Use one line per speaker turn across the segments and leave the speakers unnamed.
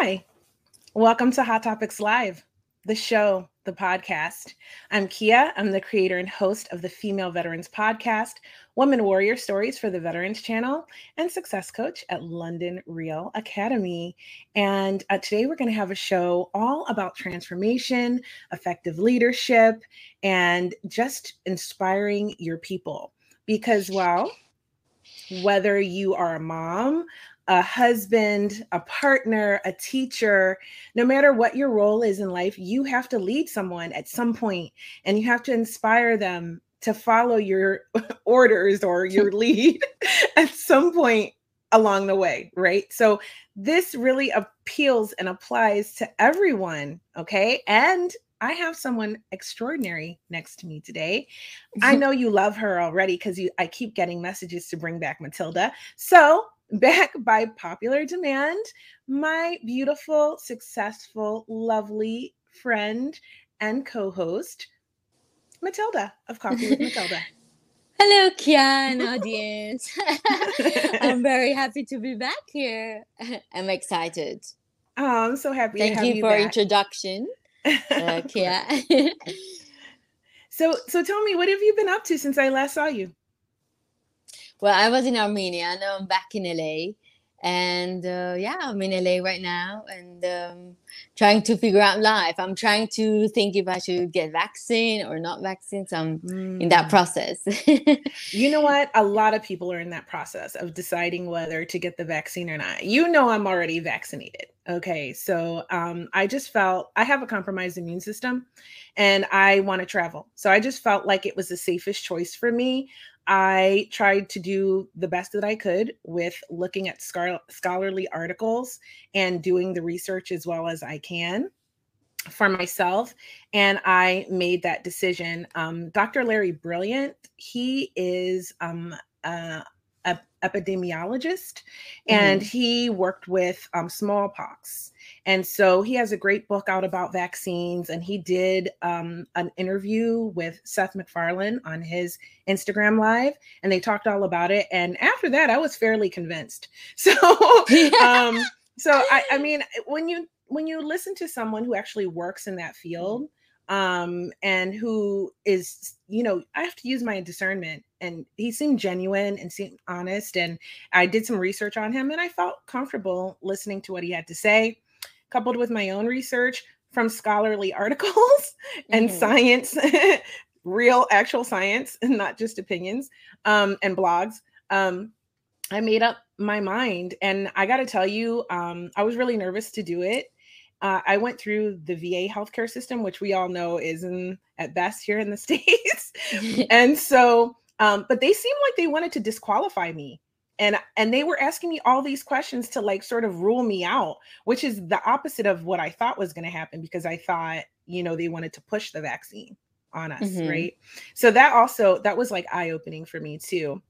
Hi, welcome to Hot Topics Live, the show, the podcast. I'm Kia. I'm the creator and host of the Female Veterans Podcast, Women Warrior Stories for the Veterans Channel, and success coach at London Real Academy. And uh, today we're going to have a show all about transformation, effective leadership, and just inspiring your people. Because, well, whether you are a mom, a husband, a partner, a teacher, no matter what your role is in life, you have to lead someone at some point and you have to inspire them to follow your orders or your lead at some point along the way, right? So this really appeals and applies to everyone, okay? And I have someone extraordinary next to me today. I know you love her already because you I keep getting messages to bring back Matilda. So back by popular demand, my beautiful, successful, lovely friend and co-host, Matilda of Coffee with Matilda.
Hello, Kian audience. I'm very happy to be back here. I'm excited.
Oh, I'm so happy.
Thank you,
you
for
back.
introduction, uh, Kia.
so, so tell me, what have you been up to since I last saw you?
Well, I was in Armenia. Now I'm back in LA, and uh, yeah, I'm in LA right now, and um, trying to figure out life. I'm trying to think if I should get vaccine or not vaccine. So I'm mm. in that mm. process.
you know what? A lot of people are in that process of deciding whether to get the vaccine or not. You know, I'm already vaccinated. Okay, so um, I just felt I have a compromised immune system, and I want to travel. So I just felt like it was the safest choice for me. I tried to do the best that I could with looking at scar- scholarly articles and doing the research as well as I can for myself. And I made that decision. Um, Dr. Larry Brilliant, he is um, uh, a epidemiologist and mm-hmm. he worked with um, smallpox and so he has a great book out about vaccines and he did um, an interview with seth macfarlane on his instagram live and they talked all about it and after that i was fairly convinced so um, so I, I mean when you when you listen to someone who actually works in that field um, and who is, you know, I have to use my discernment. And he seemed genuine and seemed honest. And I did some research on him and I felt comfortable listening to what he had to say, coupled with my own research from scholarly articles mm-hmm. and science, real actual science, and not just opinions um, and blogs. Um, I made up my mind. And I got to tell you, um, I was really nervous to do it uh, I went through the VA healthcare system, which we all know is in, at best here in the States. and so, um, but they seemed like they wanted to disqualify me. And, and they were asking me all these questions to like sort of rule me out, which is the opposite of what I thought was going to happen because I thought, you know, they wanted to push the vaccine on us, mm-hmm. right? So that also that was like eye opening for me too.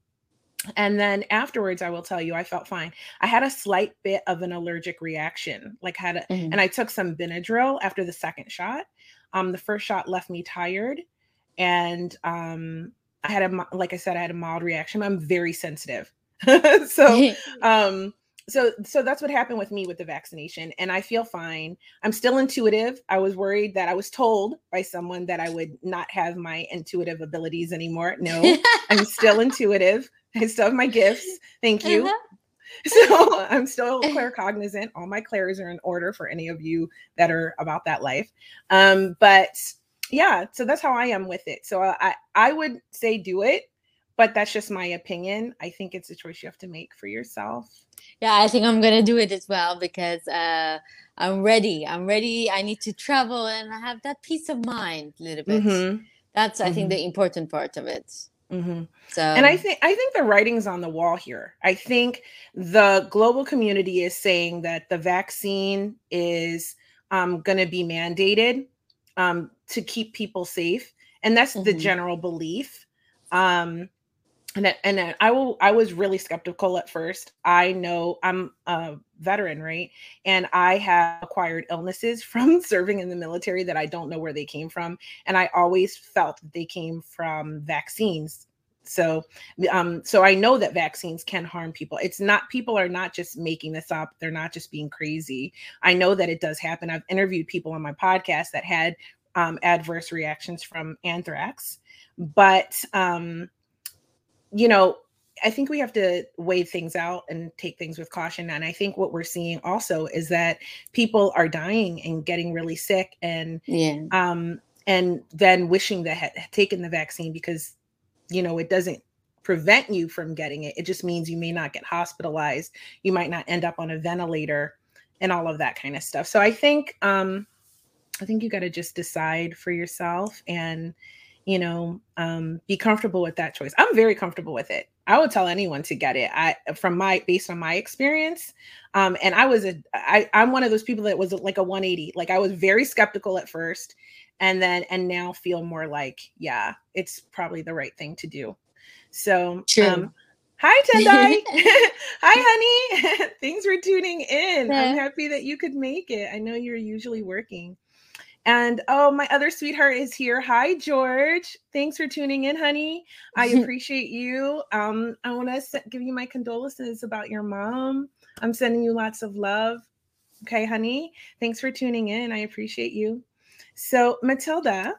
And then afterwards, I will tell you, I felt fine. I had a slight bit of an allergic reaction, like had a, mm-hmm. and I took some Benadryl after the second shot. Um, the first shot left me tired, and um, I had a, like I said, I had a mild reaction. I'm very sensitive, so um, so so that's what happened with me with the vaccination and i feel fine i'm still intuitive i was worried that i was told by someone that i would not have my intuitive abilities anymore no i'm still intuitive I still have my gifts. Thank you. Uh-huh. So I'm still claircognizant. All my clairs are in order for any of you that are about that life. Um, but yeah, so that's how I am with it. So I I would say do it, but that's just my opinion. I think it's a choice you have to make for yourself.
Yeah, I think I'm gonna do it as well because uh, I'm ready. I'm ready. I need to travel and I have that peace of mind a little bit. Mm-hmm. That's I mm-hmm. think the important part of it.
Mm-hmm. So, and I think I think the writing's on the wall here. I think the global community is saying that the vaccine is um, going to be mandated um, to keep people safe, and that's mm-hmm. the general belief. Um, and that, and I will. I was really skeptical at first. I know I'm a veteran, right? And I have acquired illnesses from serving in the military that I don't know where they came from, and I always felt that they came from vaccines So, um, so I know that vaccines can harm people. It's not people are not just making this up. They're not just being crazy. I know that it does happen. I've interviewed people on my podcast that had um, adverse reactions from anthrax, but um, you know, I think we have to weigh things out and take things with caution. And I think what we're seeing also is that people are dying and getting really sick, and
yeah,
um, and then wishing they had taken the vaccine because you know it doesn't prevent you from getting it. It just means you may not get hospitalized. You might not end up on a ventilator and all of that kind of stuff. So i think um i think you got to just decide for yourself and you know um be comfortable with that choice. I'm very comfortable with it. I would tell anyone to get it. I from my based on my experience um and i was a i i'm one of those people that was like a 180 like i was very skeptical at first and then and now feel more like yeah it's probably the right thing to do. So
True.
um hi tendai. Hi honey. Thanks for tuning in.
Yeah.
i'm happy that you could make it. I know you're usually working and oh my other sweetheart is here. Hi george. Thanks for tuning in honey. I appreciate you. Um i want to give you my condolences about your mom. I'm sending you lots of love. Okay honey? Thanks for tuning in. I appreciate you. So, Matilda,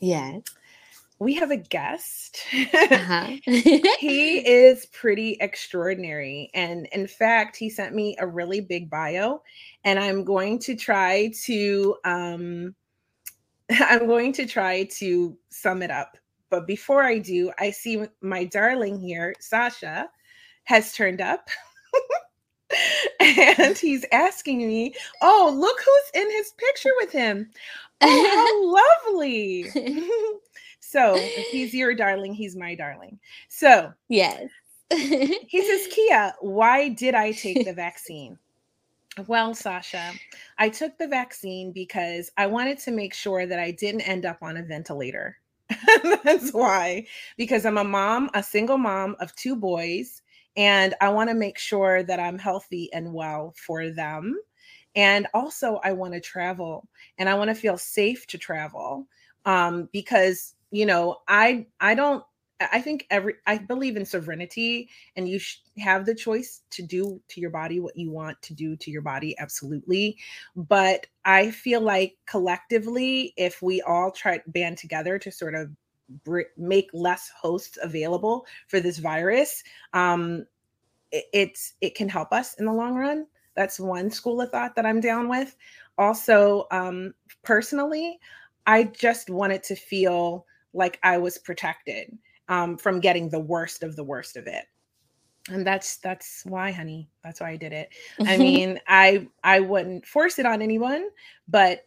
yes.
We have a guest.
Uh-huh.
he is pretty extraordinary. And in fact, he sent me a really big bio, and I'm going to try to um I'm going to try to sum it up. But before I do, I see my darling here, Sasha, has turned up. and he's asking me, Oh, look who's in his picture with him. Oh, how lovely. So he's your darling, he's my darling. So
yes.
he says, Kia, why did I take the vaccine? Well, Sasha, I took the vaccine because I wanted to make sure that I didn't end up on a ventilator. That's why, because I'm a mom, a single mom of two boys, and I want to make sure that I'm healthy and well for them. And also, I want to travel and I want to feel safe to travel um, because, you know, I I don't I think every I believe in sovereignty and you sh- have the choice to do to your body what you want to do to your body absolutely. But I feel like collectively if we all try band together to sort of br- make less hosts available for this virus um it, it's it can help us in the long run. That's one school of thought that I'm down with. Also um personally I just wanted to feel like I was protected um, from getting the worst of the worst of it. And that's that's why honey that's why i did it. I mean i i wouldn't force it on anyone but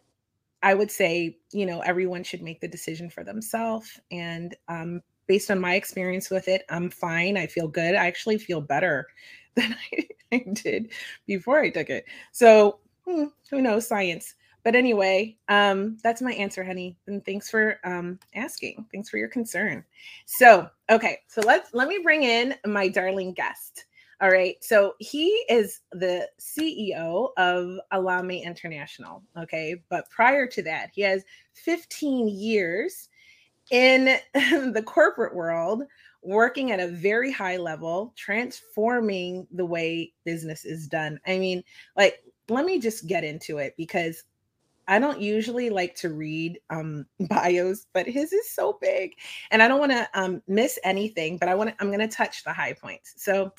i would say you know everyone should make the decision for themselves and um based on my experience with it i'm fine i feel good i actually feel better than i, I did before i took it. So hmm, who knows science but anyway um that's my answer honey and thanks for um asking. Thanks for your concern. So okay so let's let me bring in my darling guest. All right so he is the ceo of alame international okay? But prior to that he has 15 years in the corporate world working at a very high level transforming the way business is done. I mean like let me just get into it because I don't usually like to read um, bios, but his is so big, and I don't want to um, miss anything. But I want. I'm going to touch the high points. So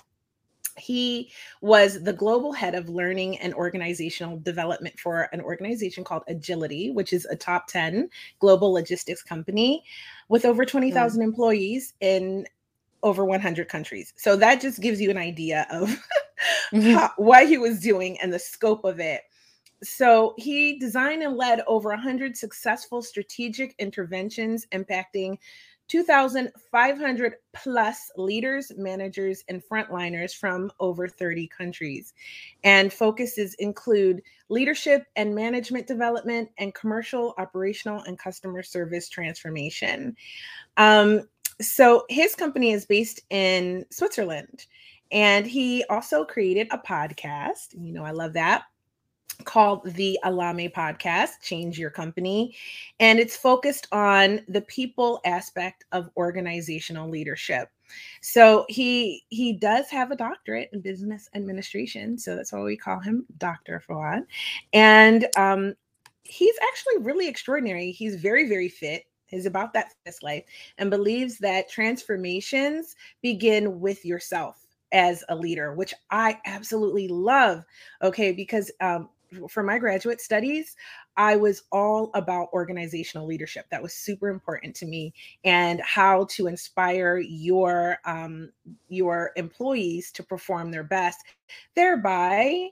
he was the global head of learning and organizational development for an organization called Agility, which is a top 10 global logistics company with over 20,000 employees in over 100 countries. So that just gives you an idea of how, what he was doing and the scope of it. So he designed and led over 100 successful strategic interventions impacting 2,500 plus leaders, managers, and frontliners from over 30 countries. And focuses include leadership and management development and commercial, operational, and customer service transformation. Um, so his company is based in Switzerland. And he also created a podcast. You know, I love that called the Alame podcast, Change Your Company. And it's focused on the people aspect of organizational leadership. So he he does have a doctorate in business administration, so that's why we call him Doctor Fawad. And um, he's actually really extraordinary. He's very very fit. He's about that fitness life and believes that transformations begin with yourself as a leader, which I absolutely love. Okay, because um, for my graduate studies, I was all about organizational leadership. That was super important to me, and how to inspire your um, your employees to perform their best, thereby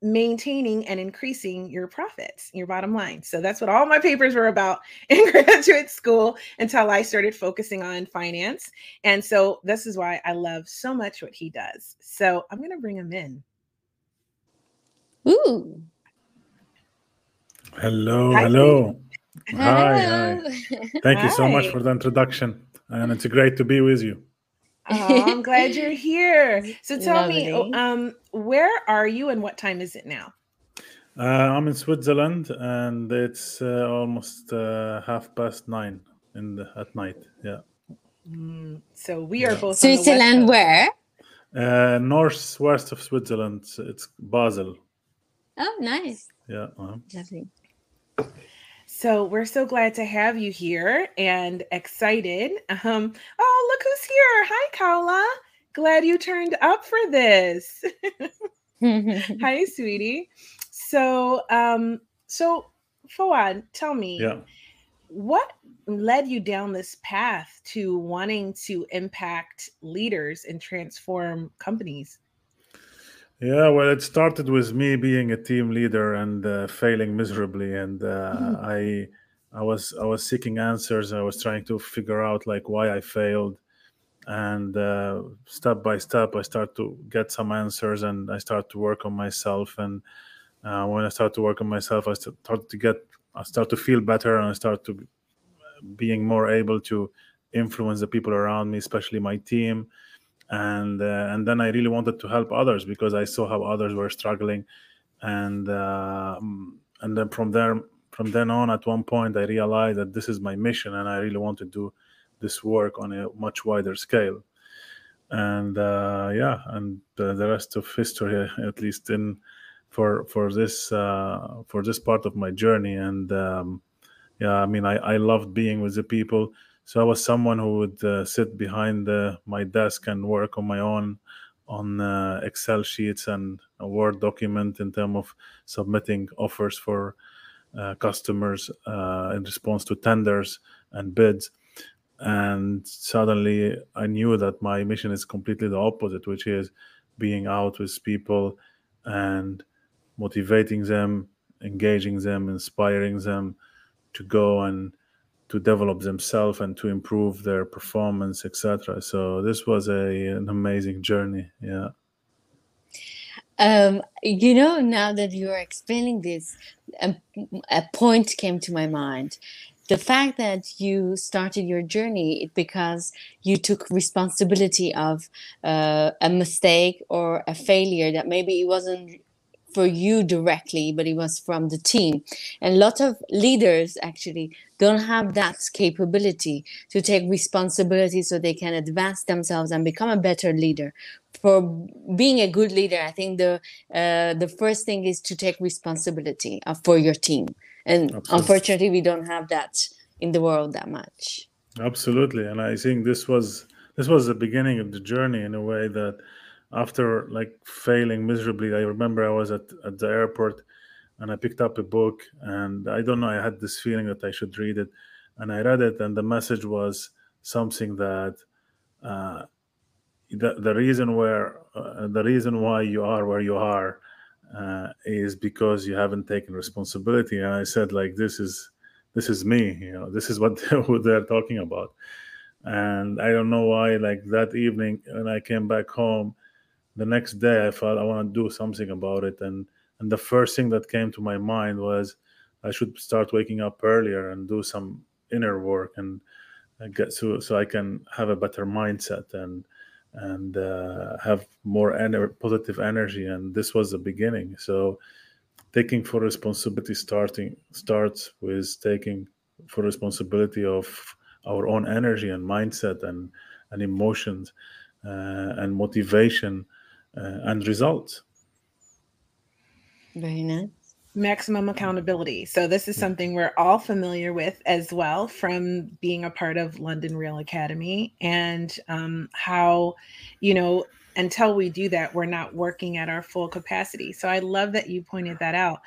maintaining and increasing your profits, your bottom line. So that's what all my papers were about in graduate school until I started focusing on finance. And so this is why I love so much what he does. So I'm going to bring him in.
Ooh.
Hello, hi. hello. Hi, hi. Thank hi. you so much for the introduction. And it's great to be with you.
Oh, I'm glad you're here. So tell Lovely. me, oh, um, where are you and what time is it now?
Uh, I'm in Switzerland and it's uh, almost uh, half past nine in the, at night. Yeah.
Mm, so we are both
Switzerland. where?
Uh, northwest of Switzerland. It's Basel.
Oh, nice.
Yeah.
Lovely.
So we're so glad to have you here and excited. Um, oh, look who's here. Hi, Kaula. Glad you turned up for this. Hi, sweetie. So, um, so Fawad, tell me,
yeah.
what led you down this path to wanting to impact leaders and transform companies?
Yeah, well, it started with me being a team leader and uh, failing miserably, and uh, mm. I, I was I was seeking answers. I was trying to figure out like why I failed, and uh, step by step, I start to get some answers, and I start to work on myself. And uh, when I start to work on myself, I start to get, I start to feel better, and I start to being more able to influence the people around me, especially my team and uh, and then I really wanted to help others because I saw how others were struggling, and uh, and then from there from then on, at one point, I realized that this is my mission, and I really want to do this work on a much wider scale. And uh, yeah, and the rest of history, at least in for for this uh, for this part of my journey, and um, yeah, I mean, I I loved being with the people so I was someone who would uh, sit behind uh, my desk and work on my own on uh, Excel sheets and a Word document in terms of submitting offers for uh, customers in response to tenders and bids. And suddenly I knew that my mission is completely the opposite, which is being out with people and motivating them, engaging them, inspiring them to go and to develop themselves and to improve their performance etc so this was a an amazing journey yeah.
Um, you know now that you're explaining this a, a point came to my mind. The fact that you started your journey because you took responsibility of uh, a mistake or a failure that maybe it wasn't for you directly, but it was from the team. And a lot of leaders actually don't have that capability to take responsibility so they can advance themselves and become a better leader. For being a good leader, I think the uh, the first thing is to take responsibility uh, for your team. And Absolutely. unfortunately, we don't have that in the world that much.
Absolutely, and I think this was this was the beginning of the journey in a way that after like failing miserably i remember i was at, at the airport and i picked up a book and i don't know i had this feeling that i should read it and i read it and the message was something that uh, the, the reason where uh, the reason why you are where you are uh, is because you haven't taken responsibility and i said like this is this is me you know this is what, they're talking about and i don't know why like that evening when i came back home the next day i felt i want to do something about it and and the first thing that came to my mind was i should start waking up earlier and do some inner work and get so so i can have a better mindset and and uh, have more ener- positive energy and this was the beginning. So taking for responsibility starting starts with taking for responsibility of our own energy and mindset and and emotions uh, and motivation and results.
Very nice.
Maximum accountability. So, this is something we're all familiar with as well from being a part of London Real Academy and um, how, you know, until we do that, we're not working at our full capacity. So, I love that you pointed that out.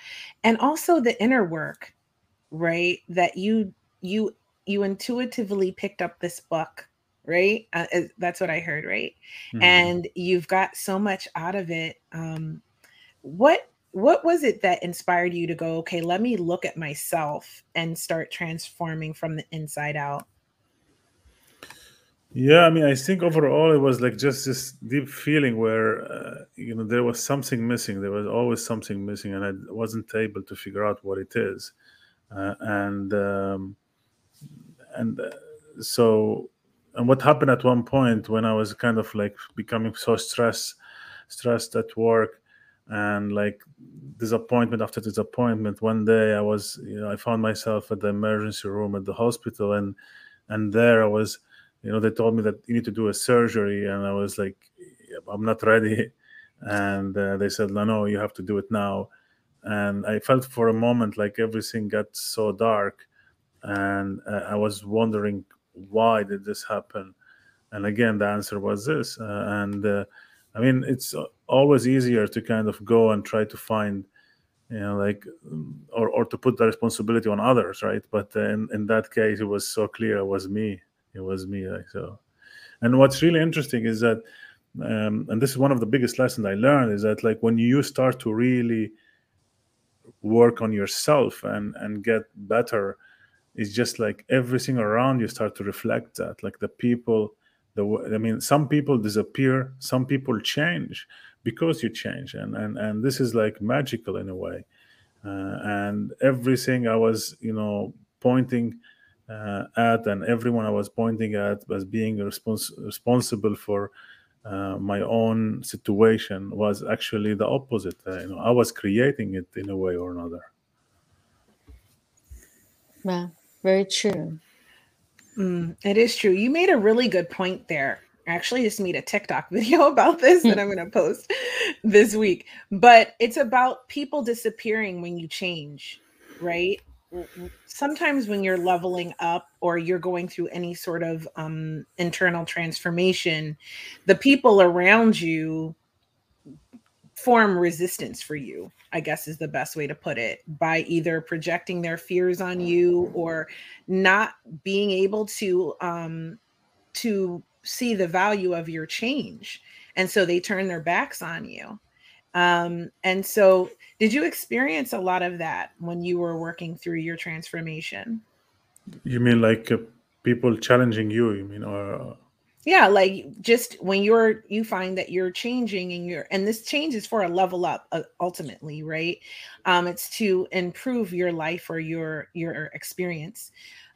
And also the inner work, right? That you, you, you intuitively picked up this book right? Uh, that's what i heard right? Mm-hmm. and you've got so much out of it um what what was it that inspired you to go okay let me look at myself and start transforming from the inside out
yeah i mean i think overall it was like just this deep feeling where uh, you know there was something missing. There was always something missing and i wasn't able to figure out what it is. Uh, and um, and uh, so and what happened at one point when i was kind of like becoming so stressed stressed at work and like disappointment after disappointment one day i was you know i found myself at the emergency room at the hospital and and there i was you know they told me that you need to do a surgery and i was like i'm not ready. And uh, they said no no you have to do it now. And i felt for a moment like everything got so dark and uh, i was wondering why did this happen and again the answer was this uh, and uh, I mean, it's always easier to kind of go and try to find, you know, like, or, or to put the responsibility on others, right? But in, in that case, it was so clear it was me. It was me. Like, so, and what's really interesting is that, um, and this is one of the biggest lessons I learned is that, like, when you start to really work on yourself and and get better, it's just like everything around you start to reflect that. Like the people the i mean some people disappear some people change because you change. And and, and this is like magical in a way. Uh, and everything i was you know pointing uh, at and everyone i was pointing at as being respons- responsible for uh, my own situation was actually the opposite. Uh, you know i was creating it in a way or another.
Well very true
Mm, it is true. You made a really good point there. I actually just made a TikTok video about this that I'm going to post this week. But it's about people disappearing when you change, right? Sometimes when you're leveling up or you're going through any sort of um, internal transformation, the people around you form resistance for you I guess is the best way to put it, by either projecting their fears on you or not being able to um to see the value of your change. And so they turn their backs on you. Um and so did you experience a lot of that when you were working through your transformation?
You mean like uh, people challenging you, you mean or
yeah like just when you're you find that you're changing and you're and this change is for a level up uh, ultimately right? Um it's to improve your life or your your experience.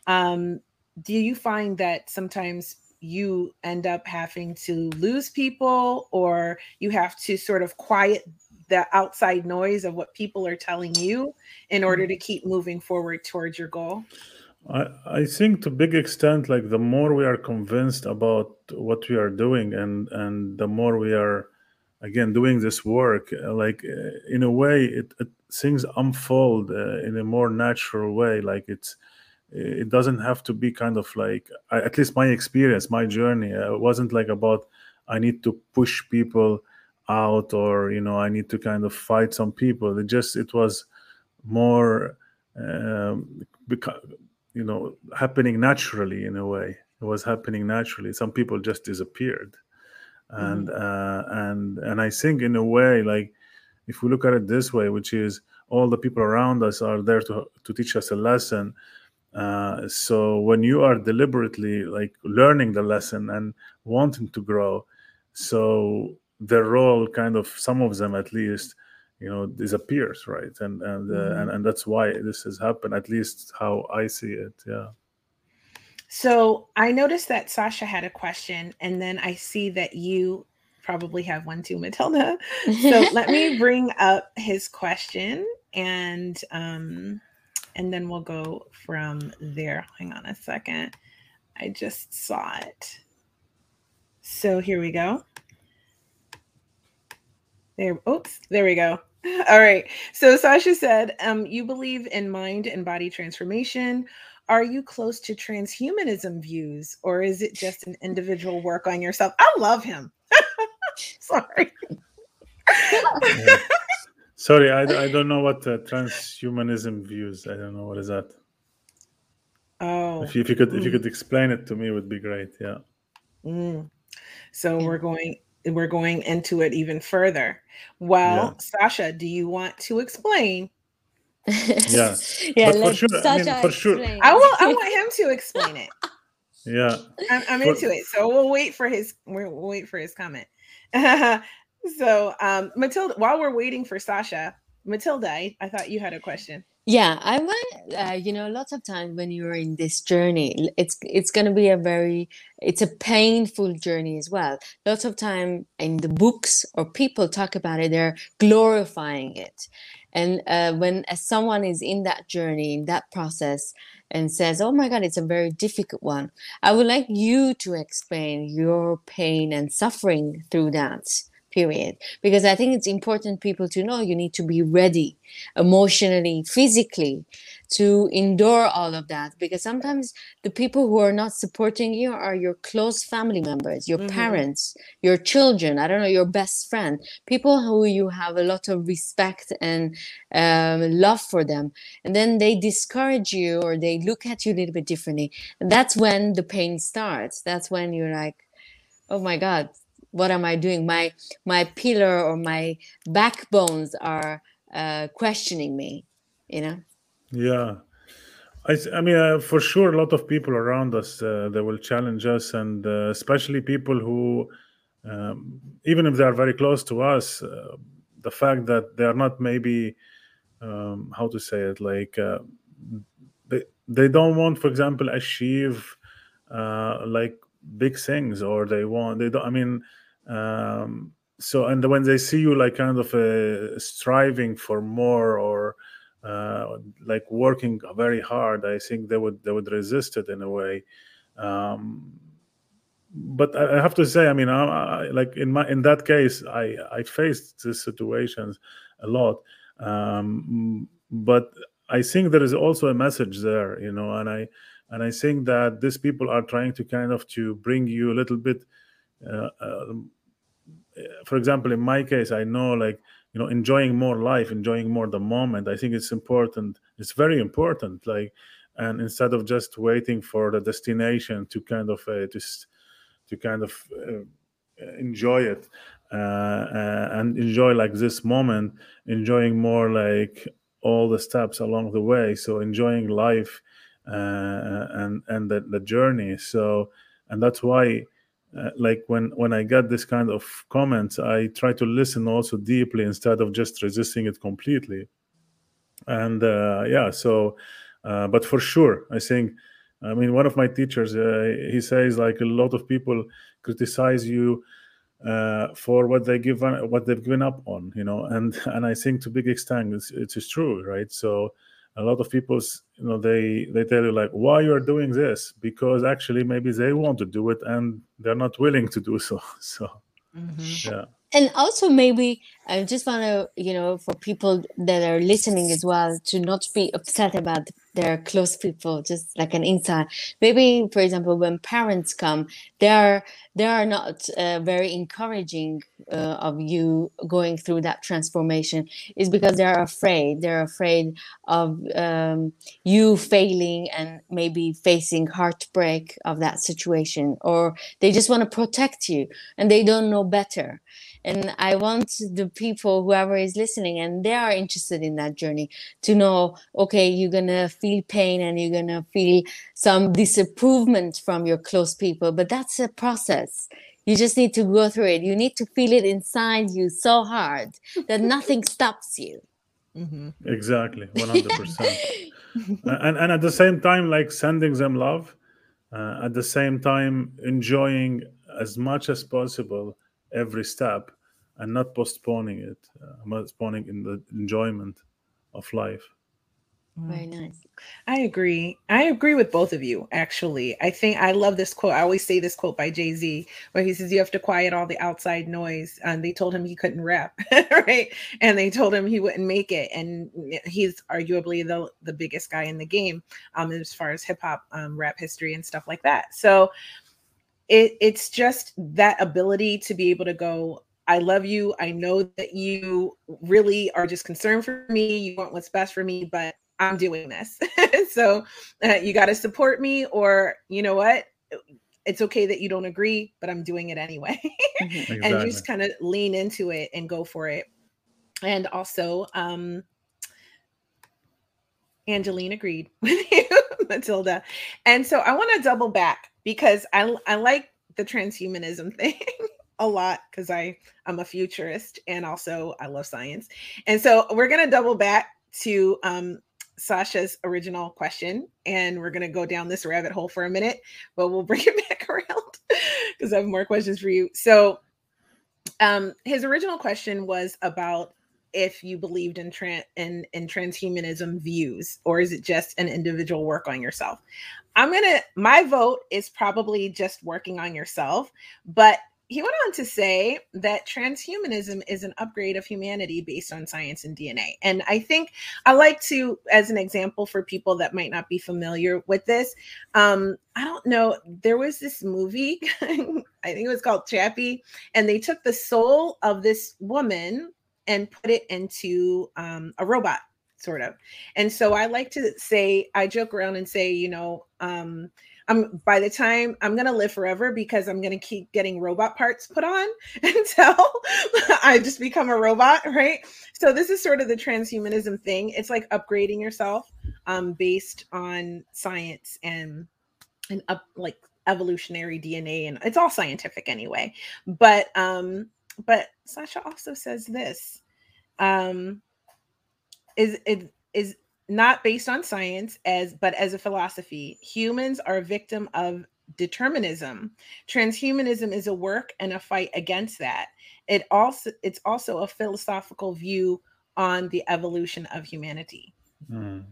Um do you find that sometimes you end up having to lose people or you have to sort of quiet the outside noise of what people are telling you in order mm. to keep moving forward towards your goal
I, I think to a big extent, like the more we are convinced about what we are doing, and and the more we are, again, doing this work, uh, like uh, in a way, it, it things unfold uh, in a more natural way. Like it's, it doesn't have to be kind of like, at least my experience, my journey, uh, wasn't like about I need to push people out or you know I need to kind of fight some people. It just it was more um, because you know happening naturally in a way. It was happening naturally. Some people just disappeared. And mm-hmm. uh, and and i think in a way like if we look at it this way which is all the people around us are there to to teach us a lesson uh, so when you are deliberately like learning the lesson and wanting to grow so their role kind of some of them at least you know disappears right? And and uh, mm-hmm. and, and that's why this has happened at least how i see it yeah.
So i noticed that sasha had a question and then i see that you probably have one too matilda. So let me bring up his question and um and then we'll go from there. Hang on a second. I just saw it. So here we go. There, oops, there we go. All right. So Sasha said, um, you believe in mind and body transformation. Are you close to transhumanism views, or is it just an individual work on yourself? I love him. Sorry.
Yeah. Sorry, I, I don't know what uh, transhumanism views. I don't know what is that.
Oh,
If you, if you could if you
mm,
could explain it to me, would be great. Yeah.
mm. so we're going we're going into it even further.
Yeah.
Well, Sasha, do you want to explain?
Yeah.
yeah,
But for
let
sure, I mean,
Sasha
for sure.
explain.
I will. I want him to explain it.
Yeah.
I'm, I'm
For
into it. So we'll wait for his we'll we'll wait for his comment. so um Matilda, while we're waiting for Sasha, Matilda, I, I thought you had a question.
Yeah, I want uh, you know, lots of times when you're in this journey, it's it's going to be a very it's a painful journey as well. Lots of time in the books or people talk about it, they're glorifying it. And uh, when as someone is in that journey, in that process, and says, "Oh my God, it's a very difficult one," I would like you to explain your pain and suffering through that period, because I think it's important people to know you need to be ready emotionally, physically, to endure all of that. Because sometimes the people who are not supporting you are your close family members, your
Mhm.
parents, your children, I don't know, your best friend, people who you have a lot of respect and um, love for them. And then they discourage you or they look at you a little bit differently. And that's when the pain starts. That's when you're like, oh my God, what am I doing? My my pillar or my backbones are uh, questioning me, you know?
Yeah. I, I mean, uh, for sure, a lot of people around us uh, they will challenge us, and uh, especially people who, um, even if they are very close to us, uh, the fact that they are not maybe, um, how to say it, like uh, they they don't want, for example, achieve uh, like big things, or they want they don't. I mean, um, so and when they see you like kind of uh, striving for more or uh, like working very hard, I think they would they would resist it in a way. Um, but I have to say, I mean, I, I, like in my in that case, I I faced these situations a lot, um, but I think there is also a message there, you know, and I and I think that these people are trying to kind of to bring you a little bit. Uh, um, for example, in my case, I know like you know enjoying more life, enjoying more the moment. I think it's important. It's very important. Like, and instead of just waiting for the destination to kind of uh, to s- to kind of uh, enjoy it uh, uh, and enjoy like this moment, enjoying more like all the steps along the way. So enjoying life uh, and and the, the journey. So and that's why. Uh, like when when I get this kind of comments, I try to listen also deeply instead of just resisting it completely. And uh, yeah so uh, but for sure i think i mean one of my teachers uh, he says like a lot of people criticize you uh, for what they give what they've given up on you know and and i think to big extent it's, it is true right? So a lot of people you know they they tell you like why you are doing this? Because actually maybe they want to do it and they're not willing to do so so mm-hmm. yeah.
And also maybe i just want to you know for people that are listening as well to not be upset about their close people just like an insight. Maybe for example when parents come they are they are not uh, very encouraging uh, of you going through that transformation. Is because they're afraid. They're afraid of um, you failing and maybe facing heartbreak of that situation or they just want to protect you and they don't know better and i want the people whoever is listening and they are interested in that journey to know okay you're gonna feel pain and you're gonna feel some disapproval from your close people but that's a process. You just need to go through it. You need to feel it inside you so hard that nothing stops you.
Mhm.
exactly. 100% and and at the same time like sending them love uh, at the same time enjoying as much as possible every step and not postponing it uh, postponing in the enjoyment of life
Very nice.
I agree. I agree with both of you, actually. I think I love this quote. I always say this quote by Jay Z, where he says, You have to quiet all the outside noise. And they told him he couldn't rap, right? And they told him he wouldn't make it. And he's arguably the, the biggest guy in the game um, as far as hip hop um, rap history and stuff like that. So it, it's just that ability to be able to go, I love you. I know that you really are just concerned for me. You want what's best for me, but I'm doing this. so uh, you got to support me, or you know what? It's okay that you don't agree, but I'm doing it anyway. exactly. And just kind of lean into it and go for it. And also, um, Angeline agreed with you, Matilda. And so I want to double back because I, I like the transhumanism thing a lot because I I'm a futurist and also I love science. And so we're gonna double back to um, Sasha's original question, and we're to go down this rabbit hole for a minute, but we'll bring it back around because I have more questions for you. So, um, his original question was about if you believed in, trans in, in transhumanism views, or is it just an individual work on yourself? I'm gonna. My vote is probably just working on yourself, but he went on to say that transhumanism is an upgrade of humanity based on science and DNA. And I think I like to, as an example for people that might not be familiar with this, um, I don't know, there was this movie, I think it was called Chappie, and they took the soul of this woman and put it into um, a robot, sort of. And so I like to say, I joke around and say, you know, um, I'm by the time I'm gonna live forever because I'm gonna keep getting robot parts put on until I just become a robot, right? So this is sort of the transhumanism thing. It's like upgrading yourself um, based on science and and up like evolutionary DNA, and it's all scientific anyway. But um, but Sasha also says this. Um, is it is not based on science as but as a philosophy. Humans are a victim of determinism. Transhumanism is a work and a fight against that. It also it's also a philosophical view on the evolution of humanity. Mm.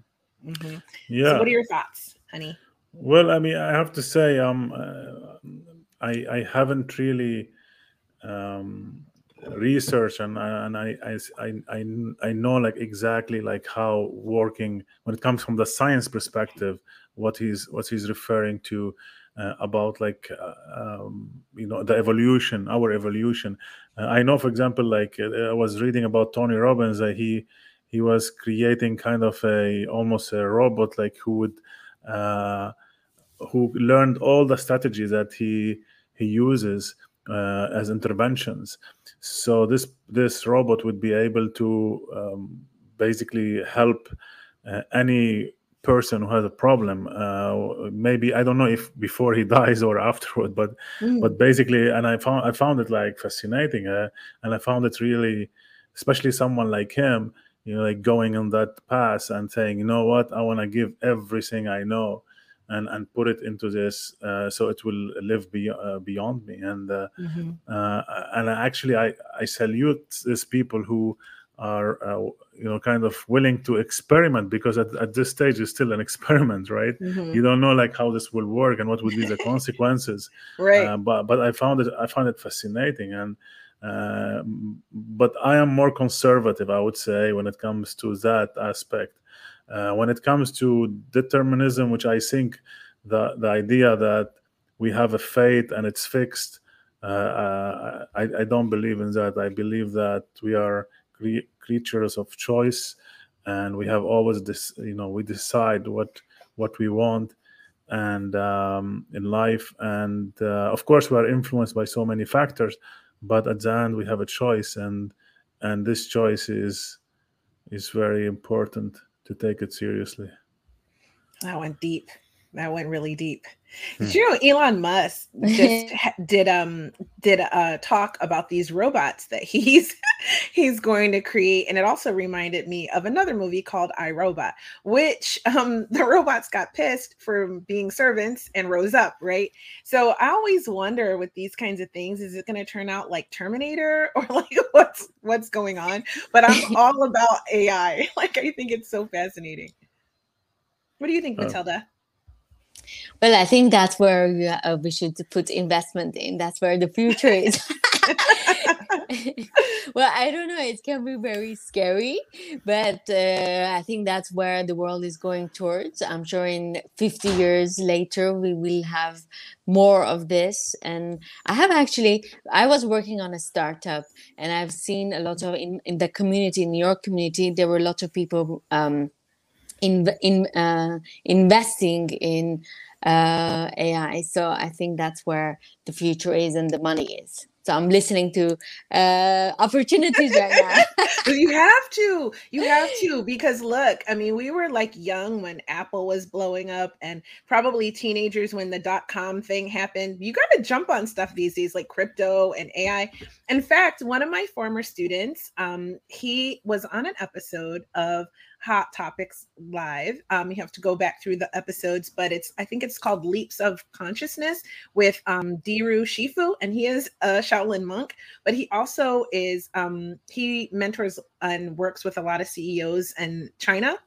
mm-hmm. yeah so what are your thoughts honey?
Well i mean i have to say um uh, i i haven't really um research and and I, I I I know like exactly like how working when it comes from the science perspective what he's what he's referring to uh, about like uh, um, you know the evolution our evolution uh, I know for example like uh, I was reading about Tony Robbins that he he was creating kind of a almost a robot like who would uh, who learned all the strategies that he he uses uh, as interventions. So this this robot would be able to um, basically help uh, any person who has a problem uh, maybe i don't know if before he dies or afterward but mm. but basically and i found i found it like fascinating uh, and i found it really especially someone like him you know like going on that path and saying you know what i want to give everything i know and and put it into this uh, so it will live be, uh, beyond me. And uh, mm-hmm. Uh, and actually i i salute these people who are uh, you know kind of willing to experiment because at, at this stage it's still an experiment right? Mm-hmm. you don't know like how this will work and what would be the consequences.
Right. Uh,
but but i found it i found it fascinating. And but i am more conservative i would say when it comes to that aspect when it comes to determinism, which I think the the idea that we have a fate and it's fixed, uh, uh, I, I, don't believe in that. I believe that we are cre- creatures of choice, and we have always this. You know, we decide what what we want and um, in life and uh, of course we are influenced by so many factors but at the end we have a choice and and this choice is is very important to take it seriously.
That went deep. That went really deep. Hmm. Did you know Elon Musk just did um did a talk about these robots that he's he's going to create, and it also reminded me of another movie called I Robot, which um the robots got pissed for being servants and rose up, right? So I always wonder with these kinds of things, is it going to turn out like Terminator or like what's what's going on? But I'm all about AI. Like I think it's so fascinating. What do you think, Matilda?
Well, I think that's where uh, we should put investment in. That's where the future is. well, I don't know. It can be very scary, but uh, I think that's where the world is going towards. I'm sure in 50 years later, we will have more of this. And I have actually, I was working on a startup and I've seen a lot of in, in the community, in your community, there were a lot of people um, in, in uh, investing in uh, AI. So I think that's where the future is and the money is. So I'm listening to uh, opportunities right now.
you have to. You have to because look, I mean, we were like young when Apple was blowing up, and probably teenagers when the dot com thing happened. You got to jump on stuff these days, like crypto and AI. In fact, one of my former students, um, he was on an episode of Hot Topics live. Um, you have to go back through the episodes, but it's I think it's called Leaps of Consciousness with um, Diru Shifu, and he is a Shaolin monk, but he also is um, he mentors and works with a lot of CEOs in China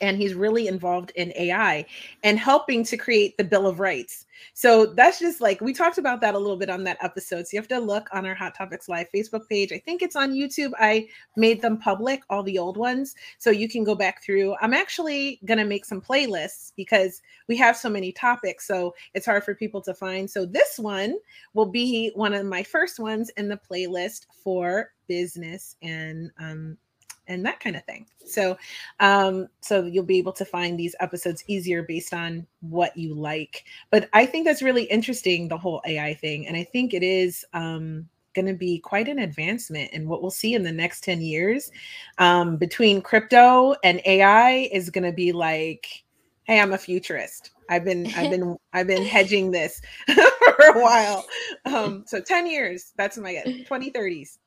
and he's really involved in AI and helping to create the Bill of Rights. So that's just like we talked about that a little bit on that episode. So you have to look on our Hot Topics Live Facebook page. I think it's on YouTube. I made them public, all the old ones. So you can go back through. I'm actually going to make some playlists because we have so many topics. So it's hard for people to find. So this one will be one of my first ones in the playlist for business and um, and that kind of thing. So, um, so you'll be able to find these episodes easier based on what you like. But I think that's really interesting, the whole AI thing, and I think it is um, going to be quite an advancement. And what we'll see in the next ten years um, between crypto and AI is going to be like, hey, I'm a futurist. I've been I've been I've been hedging this for a while. Um, so 10 years, that's my guess 2030s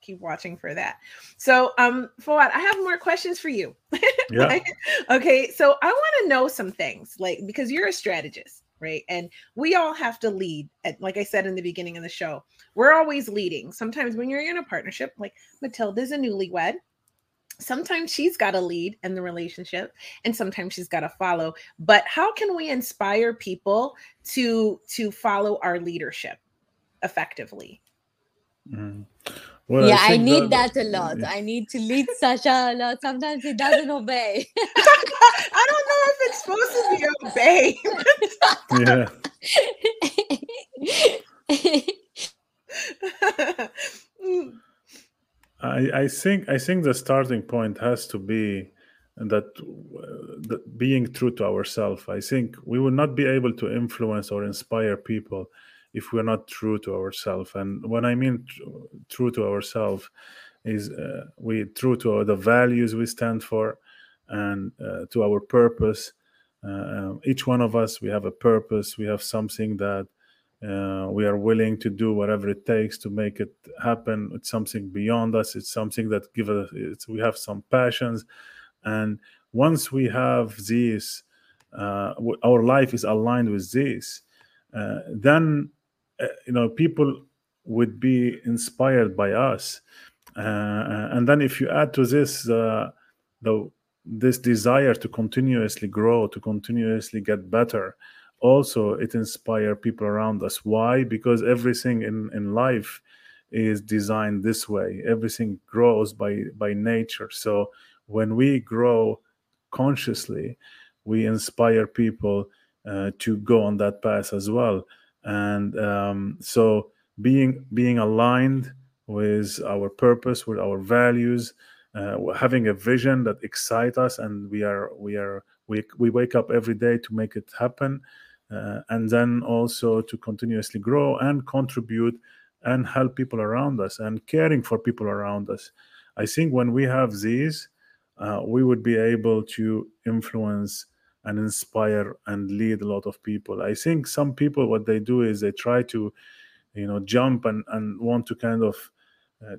keep watching for that. So, um, Fawad, I have more questions for you. Yeah. okay. So I want to know some things, like because you're a strategist, right? And we all have to lead. At, like I said in the beginning of the show, we're always leading. Sometimes when you're in a partnership, like Matilda's a newlywed. Sometimes she's got to lead in the relationship, and sometimes she's got to follow. But how can we inspire people to to follow our leadership effectively?
Mm. Well, yeah, I, I need that, that, a lot. I need to lead Sasha a lot. Sometimes he doesn't obey.
I don't know if it's
supposed to be obey. yeah. I, I think I think the starting point has to be that, uh, that being true to ourselves. I think we will not be able to influence or inspire people if we're not true to ourselves. And when I mean tr- true to ourselves, is uh, we true to the values we stand for and uh, to our purpose. Uh, um, each one of us, we have a purpose. We have something that uh, we are willing to do whatever it takes to make it happen. It's something beyond us. It's something that give us. we have some passions, and once we have these, uh, our life is aligned with this. Uh, then uh, you know people would be inspired by us. Uh, uh, and then if you add to this uh, the this desire to continuously grow to continuously get better also it inspire people around us. Why? Because everything in in life is designed this way. Everything grows by by nature. So when we grow consciously we inspire people uh, to go on that path as well and um, so being being aligned with our purpose with our values uh, having a vision that excites us and we are we are we, we wake up every day to make it happen uh, and then also to continuously grow and contribute and help people around us and caring for people around us. I think when we have these uh, we would be able to influence and inspire and lead a lot of people. I think some people what they do is they try to, you know, jump and and want to kind of uh,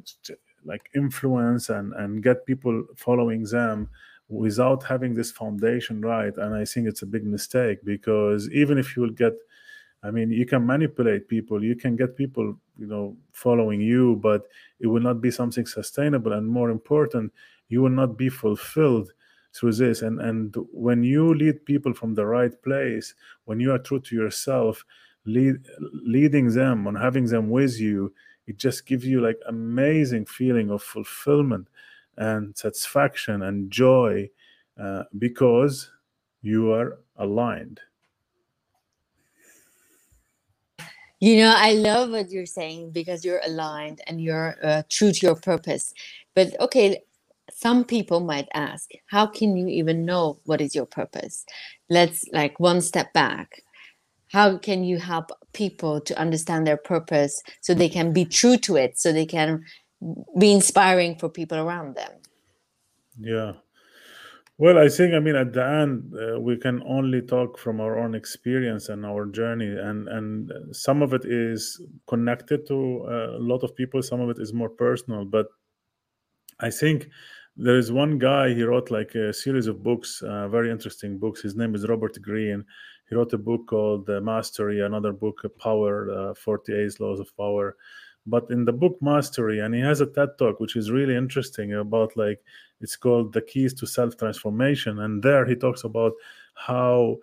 like influence and and get people following them without having this foundation right. And I think it's a big mistake because even if you will get I mean, you can manipulate people, you can get people, you know, following you, but it will not be something sustainable. And more important, you will not be fulfilled through this. And and when you lead people from the right place when you are true to yourself lead, leading them and having them with you it just gives you like amazing feeling of fulfillment and satisfaction and joy uh, because you are aligned.
You know i love what you're saying because you're aligned and you're uh, true to your purpose. But okay some people might ask how can you even know what is your purpose? Let's like one step back. How can you help people to understand their purpose so they can be true to it so they can be inspiring for people around them?
Yeah. Well i think i mean at the end uh, we can only talk from our own experience and our journey and and some of it is connected to uh, a lot of people some of it is more personal but i think there is one guy he wrote like a series of books uh, very interesting books. His name is robert greene. He wrote a book called uh, mastery another book uh, power uh, 48 laws of power. But in the book mastery and he has a ted talk which is really interesting about like it's called the keys to self transformation and there he talks about how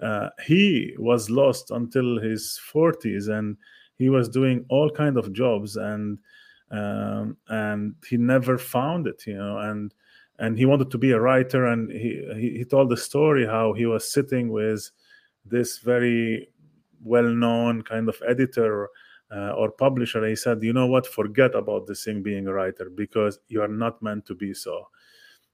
uh, he was lost until his 40s and he was doing all kind of jobs. And um, and he never found it you know and and he wanted to be a writer and he, he, he told the story how he was sitting with this very well-known kind of editor uh, or publisher and he said you know what? Forget about this thing being a writer because you are not meant to be so.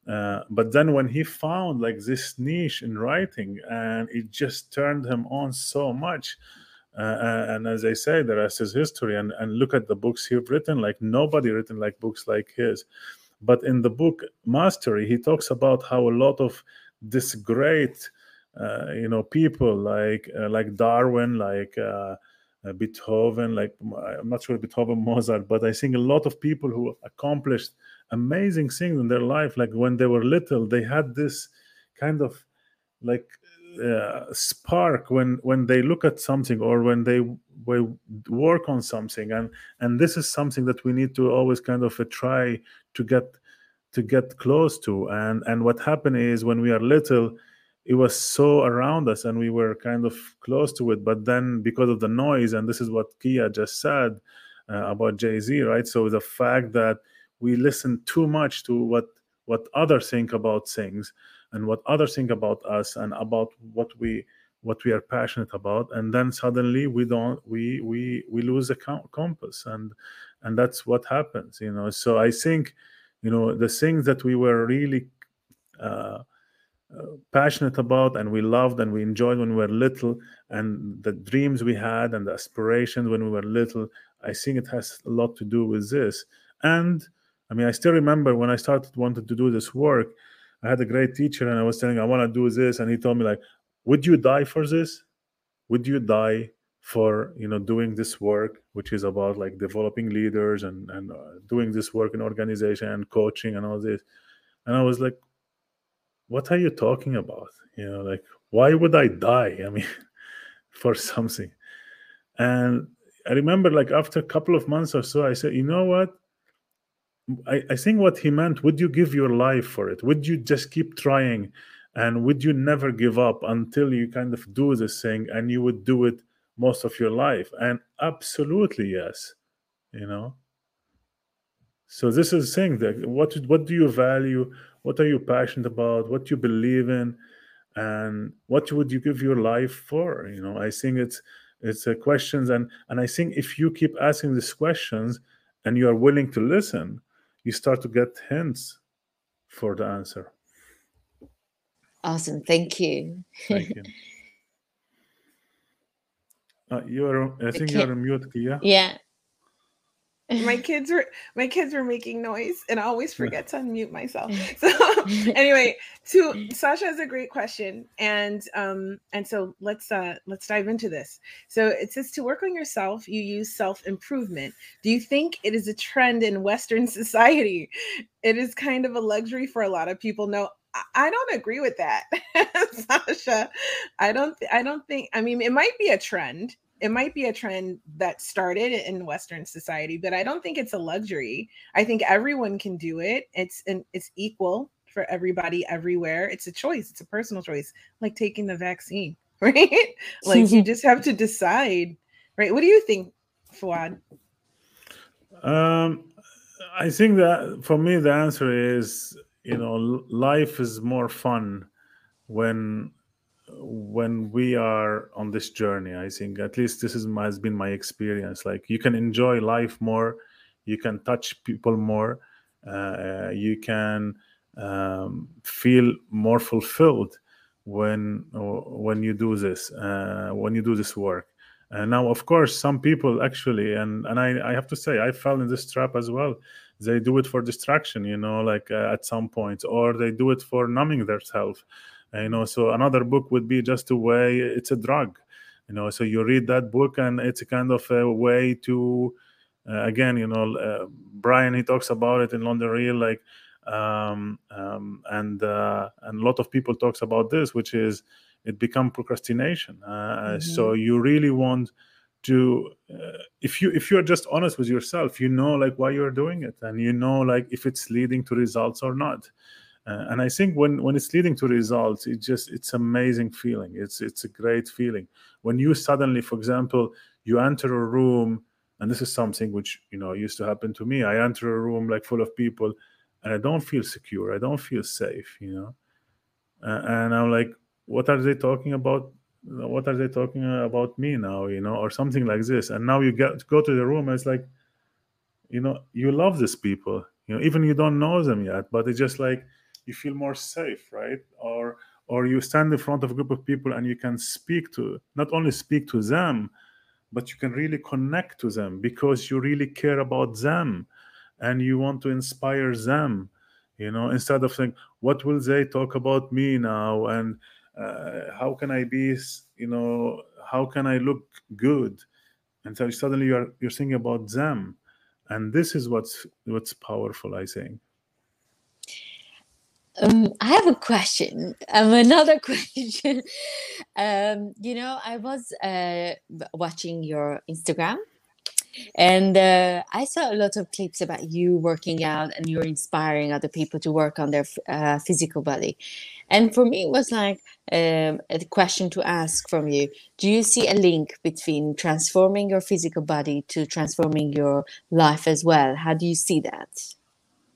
Uh, but then when he found like this niche in writing and it just turned him on so much uh, and as I say, the rest is history. And and look at the books he's written. Like nobody written like books like his. But in the book Mastery, he talks about how a lot of this great, uh, you know, people like uh, like Darwin, like uh, uh, Beethoven, like I'm not sure Beethoven, Mozart, but I think a lot of people who accomplished amazing things in their life, like when they were little, they had this kind of like uh, spark when when they look at something or when they work on something. And and this is something that we need to always kind of uh, try to get to get close to. And and what happened is when we are little it was so around us and we were kind of close to it. But then because of the noise and this is what kia just said uh, about jay-z right? So the fact that we listen too much to what what others think about things and what others think about us and about what we what we are passionate about. And then suddenly we don't we we we lose the compass and and that's what happens you know. So i think you know the things that we were really uh, passionate about and we loved and we enjoyed when we were little and the dreams we had and the aspirations when we were little i think it has a lot to do with this. And i mean i still remember when i started wanted to do this work I had a great teacher and I was telling I want to do this and he told me like would you die for this? Would you die for you know doing this work which is about like developing leaders and and uh, doing this work in organization and coaching and all this? And I was like what are you talking about? You know like why would I die? I mean for something. And I remember like after a couple of months or so I said you know what I, I think what he meant would you give your life for it? Would you just keep trying? And would you never give up until you kind of do this thing and you would do it most of your life? And absolutely yes you know? So this is thing that what what do you value? What are you passionate about? What you believe in? And what would you give your life for? You know i think it's it's a questions and and i think if you keep asking these questions and you are willing to listen you start to get hints for the answer.
Awesome. Thank you.
Thank you. Uh, you're, I think you're on mute, Kia.
Yeah
my kids were my kids were making noise and i always forget to unmute myself so anyway so sasha has a great question and um and so let's uh let's dive into this so it says to work on yourself you use self-improvement do you think it is a trend in western society it is kind of a luxury for a lot of people no I don't agree with that, Sasha. I don't. I don't think. I mean, it might be a trend it might be a trend that started in western society but i don't think it's a luxury i think everyone can do it it's an it's equal for everybody everywhere. It's a choice, it's a personal choice, like taking the vaccine, right? like you just have to decide, right? What do you think, Fuad?
Um, I think that for me, the answer is you know, life is more fun when when we are on this journey i think at least this is my, has been my experience. Like you can enjoy life more you can touch people more uh, you can um, feel more fulfilled when when you do this uh, when you do this work. And now of course some people actually and and I, I have to say i fell in this trap as well. They do it for distraction you know like uh, at some point or they do it for numbing themselves you know so another book would be just a way it's a drug you know so you read that book and it's a kind of a way to uh, again you know uh, brian he talks about it in london real like um, um, and uh, and a lot of people talks about this which is it become procrastination uh, mm-hmm. so you really want to uh, if you if you're just honest with yourself you know like why you're doing it and you know like if it's leading to results or not uh, and i think when when it's leading to results it just it's amazing feeling. It's it's a great feeling. When you suddenly for example you enter a room and this is something which you know used to happen to me. I enter a room like full of people and i don't feel secure. I don't feel safe you know? Uh, and i'm like what are they talking about? What are they talking about me now? You know or something like this. And now you get go to the room and it's like you know you love these people. You know even you don't know them yet but it's just like you feel more safe right? Or or you stand in front of a group of people and you can speak to not only speak to them but you can really connect to them because you really care about them and you want to inspire them you know instead of saying what will they talk about me now? And uh, how can i be you know how can i look good? And so suddenly you're you're thinking about them. And this is what's what's powerful i think
um, I have a question. Um, another question. um, you know, I was uh, watching your Instagram, and uh, I saw a lot of clips about you working out, and you're inspiring other people to work on their uh, physical body. And for me, it was like um, a question to ask from you. Do you see a link between transforming your physical body to transforming your life as well? How do you see that?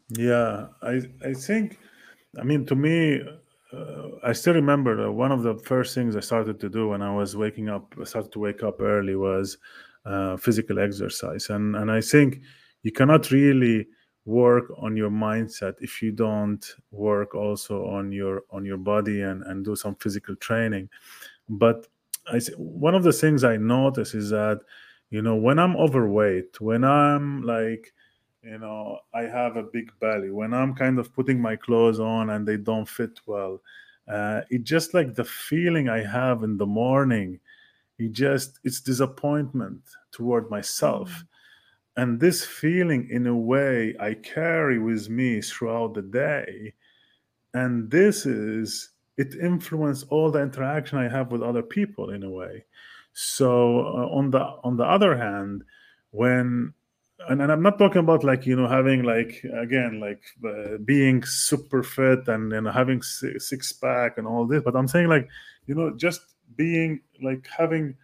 Yeah, I I think, I mean, to me, uh, I still remember one of the first things I started to do when I was waking up. I started to wake up early was uh, physical exercise, and and I think you cannot really work on your mindset if you don't work also on your on your body and and do some physical training but i one of the things i notice is that you know when i'm overweight when i'm like you know i have a big belly. When i'm kind of putting my clothes on and they don't fit well uh, it just like the feeling i have in the morning it just it's disappointment toward myself. Mm-hmm. And this feeling in a way i carry with me throughout the day. And this is it influences all the interaction i have with other people in a way. So uh, on the on the other hand when and, and i'm not talking about like you know having like again like uh, being super fit and know having six, pack and all this but i'm saying like you know just being like having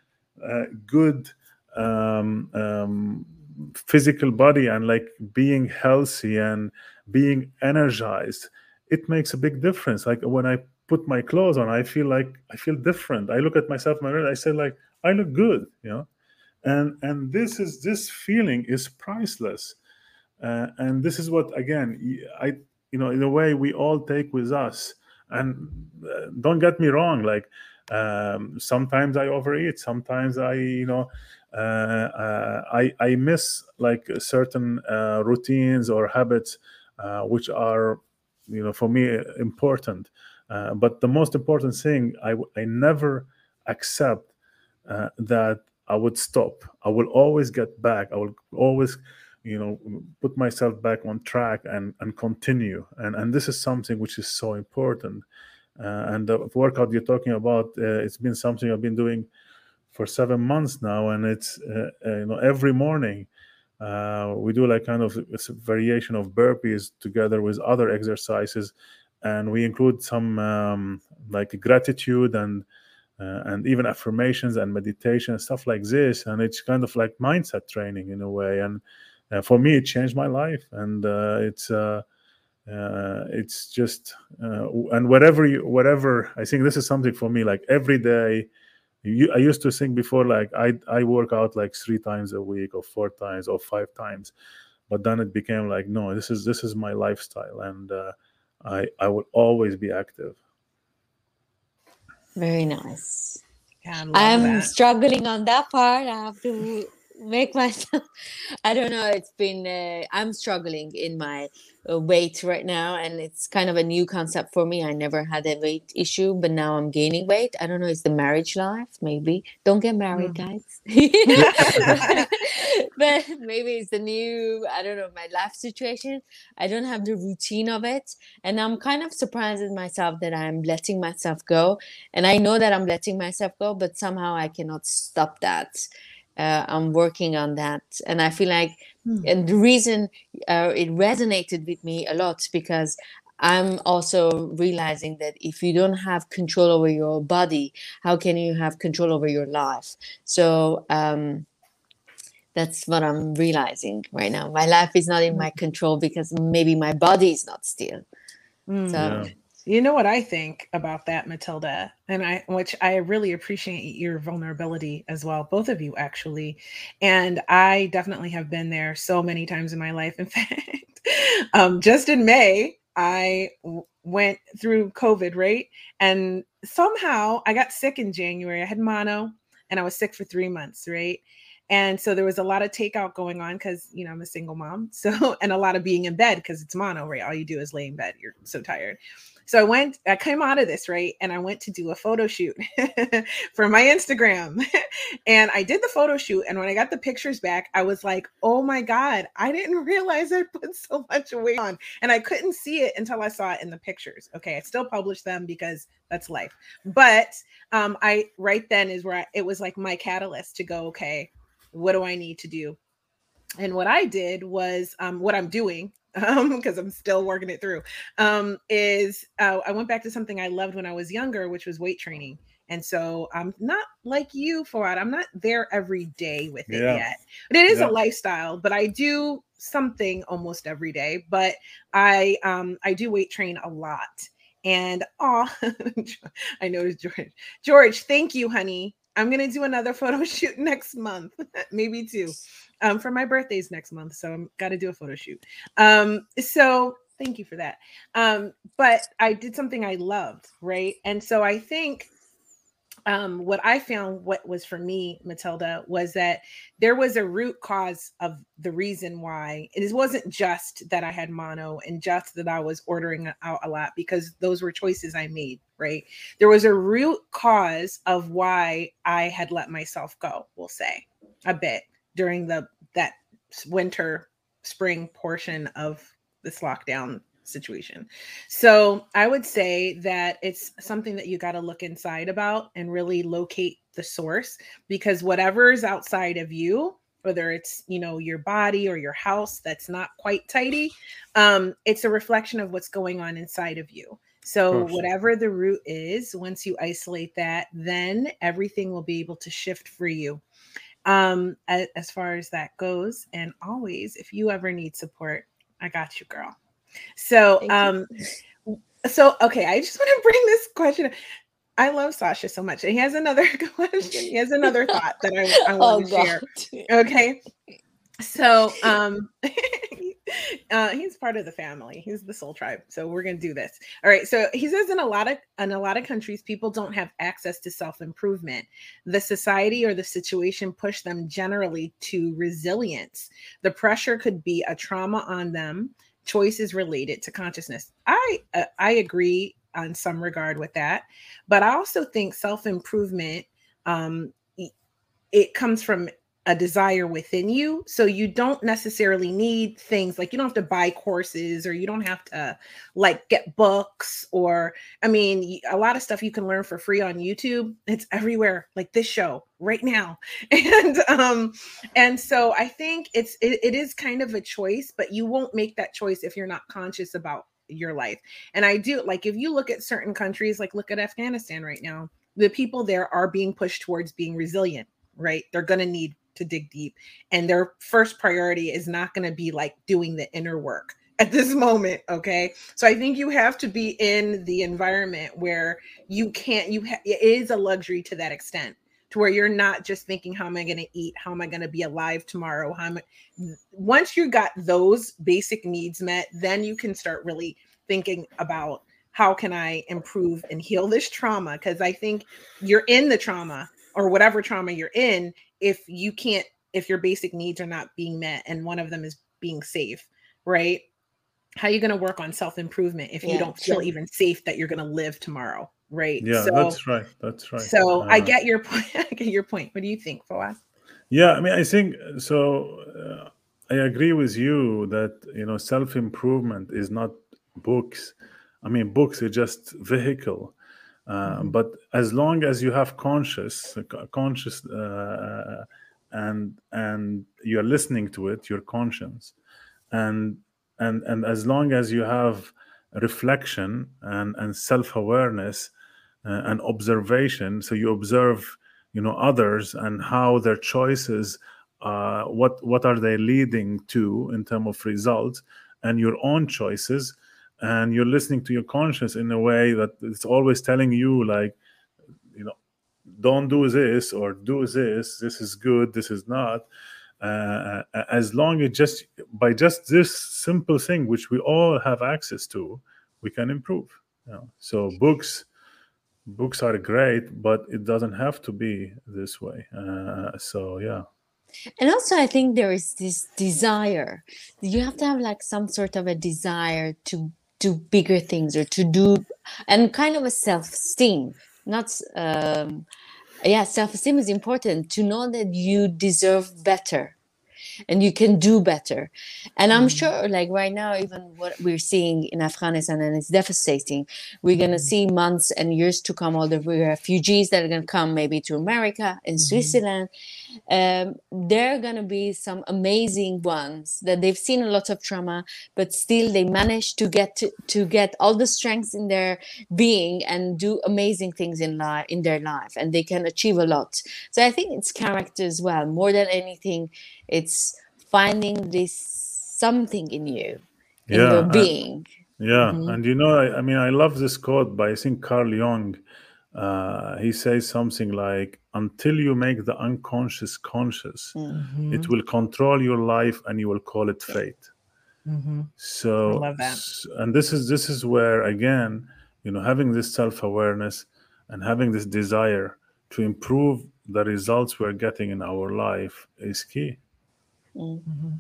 uh, good um, um, physical body and like being healthy and being energized it makes a big difference. Like when i put my clothes on i feel like i feel different. I look at myself in my mirror i say like i look good you know and and this is this feeling is priceless. Uh, and this is what again i you know in a way we all take with us. And uh, don't get me wrong like um, sometimes i overeat sometimes i you know uh, uh, I, I miss like certain uh, routines or habits which are you know for me important. But the most important thing i, I never accept that i would stop. I will always get back. I will always you know put myself back on track and and continue. And and this is something which is so important. Uh, and the workout you're talking about uh, it's been something i've been doing for seven months now, and it's uh, uh, you know every morning uh, we do like kind of a variation of burpees together with other exercises, and we include some um, like gratitude and uh, and even affirmations and meditation and stuff like this. And it's kind of like mindset training in a way. And uh, for me it changed my life. And uh, it's uh, uh, it's just uh, and whatever you whatever i think this is something for me like every day you, i used to think before like i i work out like three times a week or four times or five times. But then it became like no this is this is my lifestyle. And i i will always be active
very nice.
Yeah,
I'm
that.
struggling on that part. I have to make myself. I don't know. It's been. Uh, I'm struggling in my uh, weight right now, and it's kind of a new concept for me. I never had a weight issue, but now I'm gaining weight. I don't know. It's the marriage life, maybe. Don't get married, mm. guys. but maybe it's the new. I don't know my life situation. I don't have the routine of it, and I'm kind of surprised at myself that I'm letting myself go, and I know that I'm letting myself go, but somehow I cannot stop that uh, i'm working on that and i feel like mm. and the reason uh, it resonated with me a lot because i'm also realizing that if you don't have control over your body how can you have control over your life so um, that's what i'm realizing right now my life is not in my hmm. control because maybe my body is not still mm. so
yeah.
You know what I think about that, Matilda, and I, which I really appreciate your vulnerability as well, both of you actually. And I definitely have been there so many times in my life. In fact, um, just in May, I w- went through COVID, right? And somehow I got sick in January. I had mono and I was sick for three months, right? And so there was a lot of takeout going on because, you know, I'm a single mom. So, and a lot of being in bed because it's mono, right? All you do is lay in bed. You're so tired. So I went, I came out of this, right? And I went to do a photo shoot for my Instagram. and I did the photo shoot. And when I got the pictures back, I was like, oh my God, I didn't realize I put so much weight on. And I couldn't see it until I saw it in the pictures. Okay. I still published them because that's life. But um, I, right then is where I, it was like my catalyst to go, okay, what do I need to do? And what I did was um, what I'm doing um because i'm still working it through um is uh, i went back to something i loved when i was younger which was weight training and so i'm not like you for it i'm not there every day with it yeah. yet but it is yeah. a lifestyle but i do something almost every day but i um i do weight train a lot and oh i noticed george george thank you honey i'm gonna do another photo shoot next month maybe two um, for my birthday's next month, so I'm got to do a photo shoot. Um, so thank you for that. Um, but I did something I loved, right? And so I think um, what I found, what was for me, Matilda, was that there was a root cause of the reason why it wasn't just that I had mono and just that I was ordering out a lot because those were choices I made, right? There was a root cause of why I had let myself go, we'll say a bit during the that winter spring portion of this lockdown situation. So I would say that it's something that you got to look inside about and really locate the source because whatever is outside of you whether it's you know your body or your house that's not quite tidy um it's a reflection of what's going on inside of you so whatever the root is once you isolate that then everything will be able to shift for you um as, far as that goes and always if you ever need support i got you girl so Thank um you. so okay i just want to bring this question I love Sasha so much. And he has another question. He has another thought that I, I want oh, to share. Okay. So um uh, he's part of the family. He's the soul tribe. So we're gonna do this. All right. So he says in a lot of in a lot of countries, people don't have access to self-improvement. The society or the situation push them generally to resilience. The pressure could be a trauma on them, choices related to consciousness. I uh, I agree on some regard with that, but I also think self-improvement um it comes from a desire within you. So you don't necessarily need things like you don't have to buy courses or you don't have to like get books or I mean a lot of stuff you can learn for free on YouTube. It's everywhere like this show right now. And um and so I think it's it, it is kind of a choice, but you won't make that choice if you're not conscious about your life. And I do like if you look at certain countries, like look at Afghanistan right now, the people there are being pushed towards being resilient, right? They're going to need to dig deep. And their first priority is not going to be like doing the inner work at this moment okay? So i think you have to be in the environment where you can't you ha- it is a luxury to that extent to where you're not just thinking how am i going to eat? How am i going to be alive tomorrow? How am I... once you got those basic needs met then you can start really thinking about how can i improve and heal this trauma? Because i think you're in the trauma or whatever trauma you're in if you can't if your basic needs are not being met and one of them is being safe right? How are you going to work on self improvement if yeah, you don't feel sure. even safe that you're going to live tomorrow right?
Yeah so, that's right that's right.
so uh, i get your point i get your point. What do you think Fawaz?
yeah i mean i think so uh, i agree with you that you know self improvement is not books. I mean books are just vehicle uh, but as long as you have conscious conscious uh, and and you're listening to it your conscience and and and as long as you have reflection and and self-awareness uh, and observation so you observe you know others and how their choices uh, what what are they leading to in terms of results and your own choices and you're listening to your conscience in a way that it's always telling you like you know don't do this or do this. This is good. This is not. Uh, as long as just by just this simple thing which we all have access to we can improve you know? so books books are great but it doesn't have to be this way. Uh, so yeah.
And also i think there is this desire. You have to have like some sort of a desire to do bigger things or to do and kind of a self-esteem not um, yeah self-esteem is important to know that you deserve better and you can do better and i'm mm. sure like right now even what we're seeing in afghanistan and it's devastating we're going to mm. see months and years to come all the refugees that are going to come maybe to america and mm-hmm. Um, there are going to be some amazing ones that they've seen a lot of trauma but still they manage to get to, to get all the strengths in their being and do amazing things in life in their life and they can achieve a lot. So i think it's character as well. More than anything it's finding this something in you in yeah, your being.
yeah mm-hmm. and you know I, I mean i love this quote by i think carl jung uh, he says something like until you make the unconscious conscious mm-hmm. it will control your life and you will call it fate mm-hmm. so and this is this is where again you know having this self-awareness and having this desire to improve the results we're getting in our life is key
mm-hmm.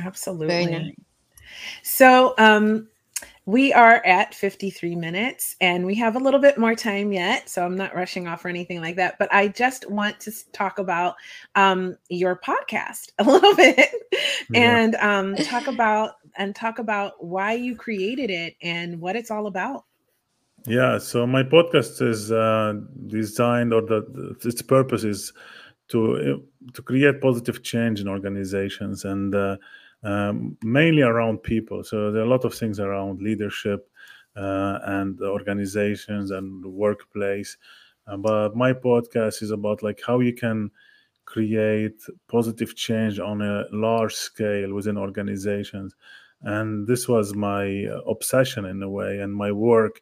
absolutely nice. so um we are at 53 minutes and we have a little bit more time yet. So I'm not rushing off or anything like that. But I just want to talk about um, your podcast a little bit yeah. and um, talk about and talk about why you created it and what it's all about.
Yeah, so my podcast is uh, designed, or the, the, its purpose is to to create positive change in organizations and uh, um, mainly around people. So there are a lot of things around leadership uh, and organizations and workplace. Uh, but my podcast is about like how you can create positive change on a large scale within organizations. And this was my obsession in a way, and my work.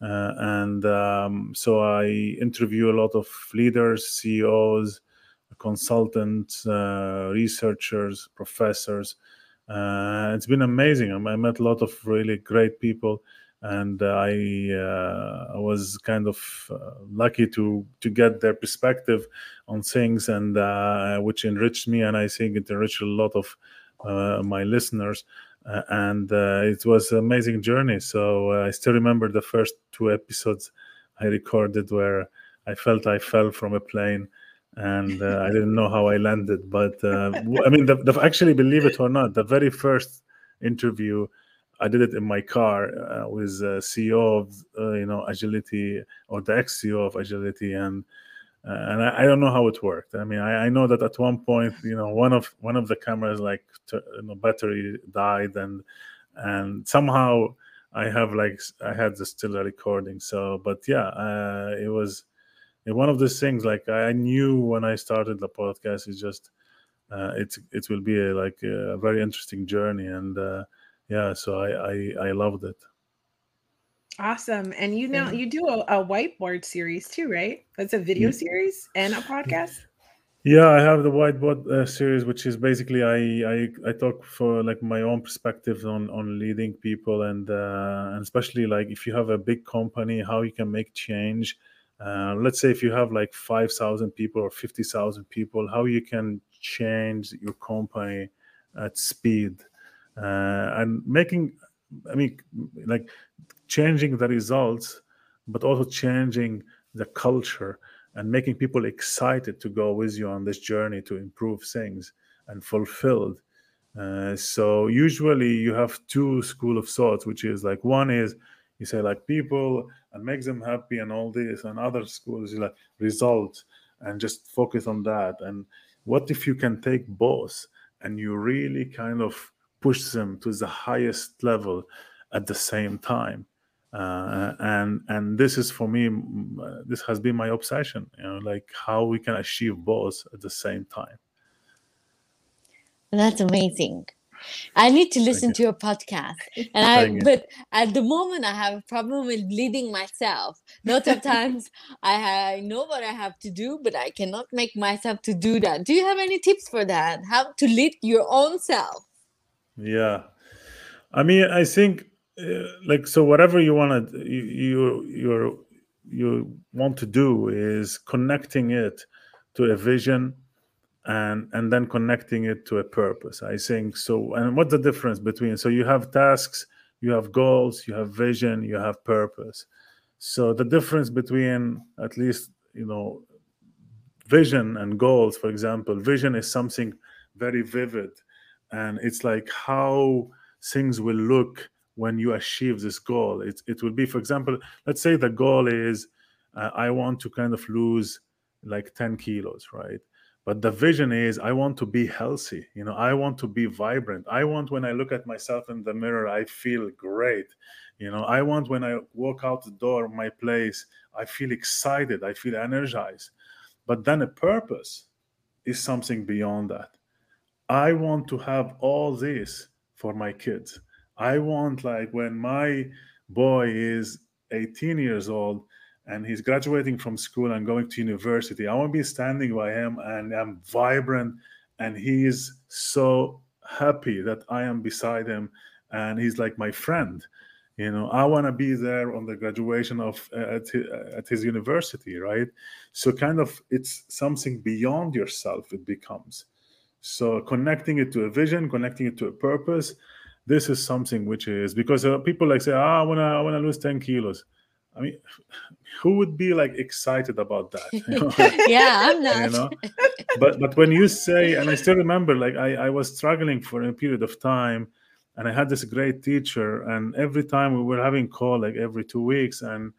Uh, and um, so I interview a lot of leaders, CEOs, consultants, uh, researchers, professors, uh, it's been amazing. I met a lot of really great people, and I uh, I was kind of uh, lucky to to get their perspective on things, and uh, which enriched me, and I think it enriched a lot of my listeners. and it was an amazing journey. So I still remember the first two episodes I recorded where I felt I fell from a plane and uh, I didn't know how I landed. But uh, I mean, the, the, actually, believe it or not, the very first interview, I did it in my car uh, with CEO of uh, you know Agility or the ex CEO of Agility, and uh, and I, I, don't know how it worked. I mean, I, I, know that at one point, you know, one of one of the cameras like t- you know, battery died, and and somehow I have like I had the still a recording. So, but yeah, uh, it was one of those things. Like I knew when I started the podcast, is just uh, it's it will be a, like a very interesting journey, and uh, yeah, so I, I I loved it.
Awesome. And you know, you do a, a, whiteboard series too, right? That's a video yeah. series and a podcast.
Yeah, I have the whiteboard uh, series, which is basically I, I I talk for like my own perspectives on on leading people and uh, and especially like if you have a big company, how you can make change. Uh, let's say if you have like five thousand people or fifty thousand people, how you can change your company at speed uh, and making. I mean, like changing the results, but also changing the culture and making people excited to go with you on this journey to improve things and fulfilled. Uh, so usually you have two school of thoughts, which is like one is you say like people and make them happy and all this, and other schools like result and just focus on that. And what if you can take both and you really kind of push them to the highest level at the same time? uh, and and this is for me uh, this has been my obsession you know like how we can achieve both at the same time
that's amazing I need to listen to your podcast, and I. But at the moment, I have a problem with leading myself. Lots of times, I, I know what I have to do, but I cannot make myself to do that. Do you have any tips for that? How to lead your own self?
Yeah, I mean, I think uh, like so whatever you want to you, you you you want to do is connecting it to a vision and and then connecting it to a purpose i think so and what's the difference between so you have tasks you have goals you have vision you have purpose so the difference between at least you know vision and goals for example vision is something very vivid and it's like how things will look when you achieve this goal. It, it will be, for example, let's say the goal is uh, I want to kind of lose like 10 kilos, right? But the vision is I want to be healthy. You know, I want to be vibrant. I want when I look at myself in the mirror, I feel great. You know, I want when I walk out the door of my place, I feel excited, I feel energized. But then a purpose is something beyond that. I want to have all this for my kids. I want like when my boy is 18 years old and he's graduating from school and going to university, I want to be standing by him and I'm vibrant and he's so happy that I am beside him and he's like my friend. You know, I want to be there on the graduation of uh, at, his, at his university, right? So kind of it's something beyond yourself. It becomes so connecting it to a vision, connecting it to a purpose, this is something which is because uh, people like say, ah, I wanna, I wanna lose ten kilos. I mean, who would be like excited about that?
You know? yeah, I'm not. you know,
but but when you say, and I still remember, like I I was struggling for a period of time, and I had this great teacher, and every time we were having call like every two weeks, and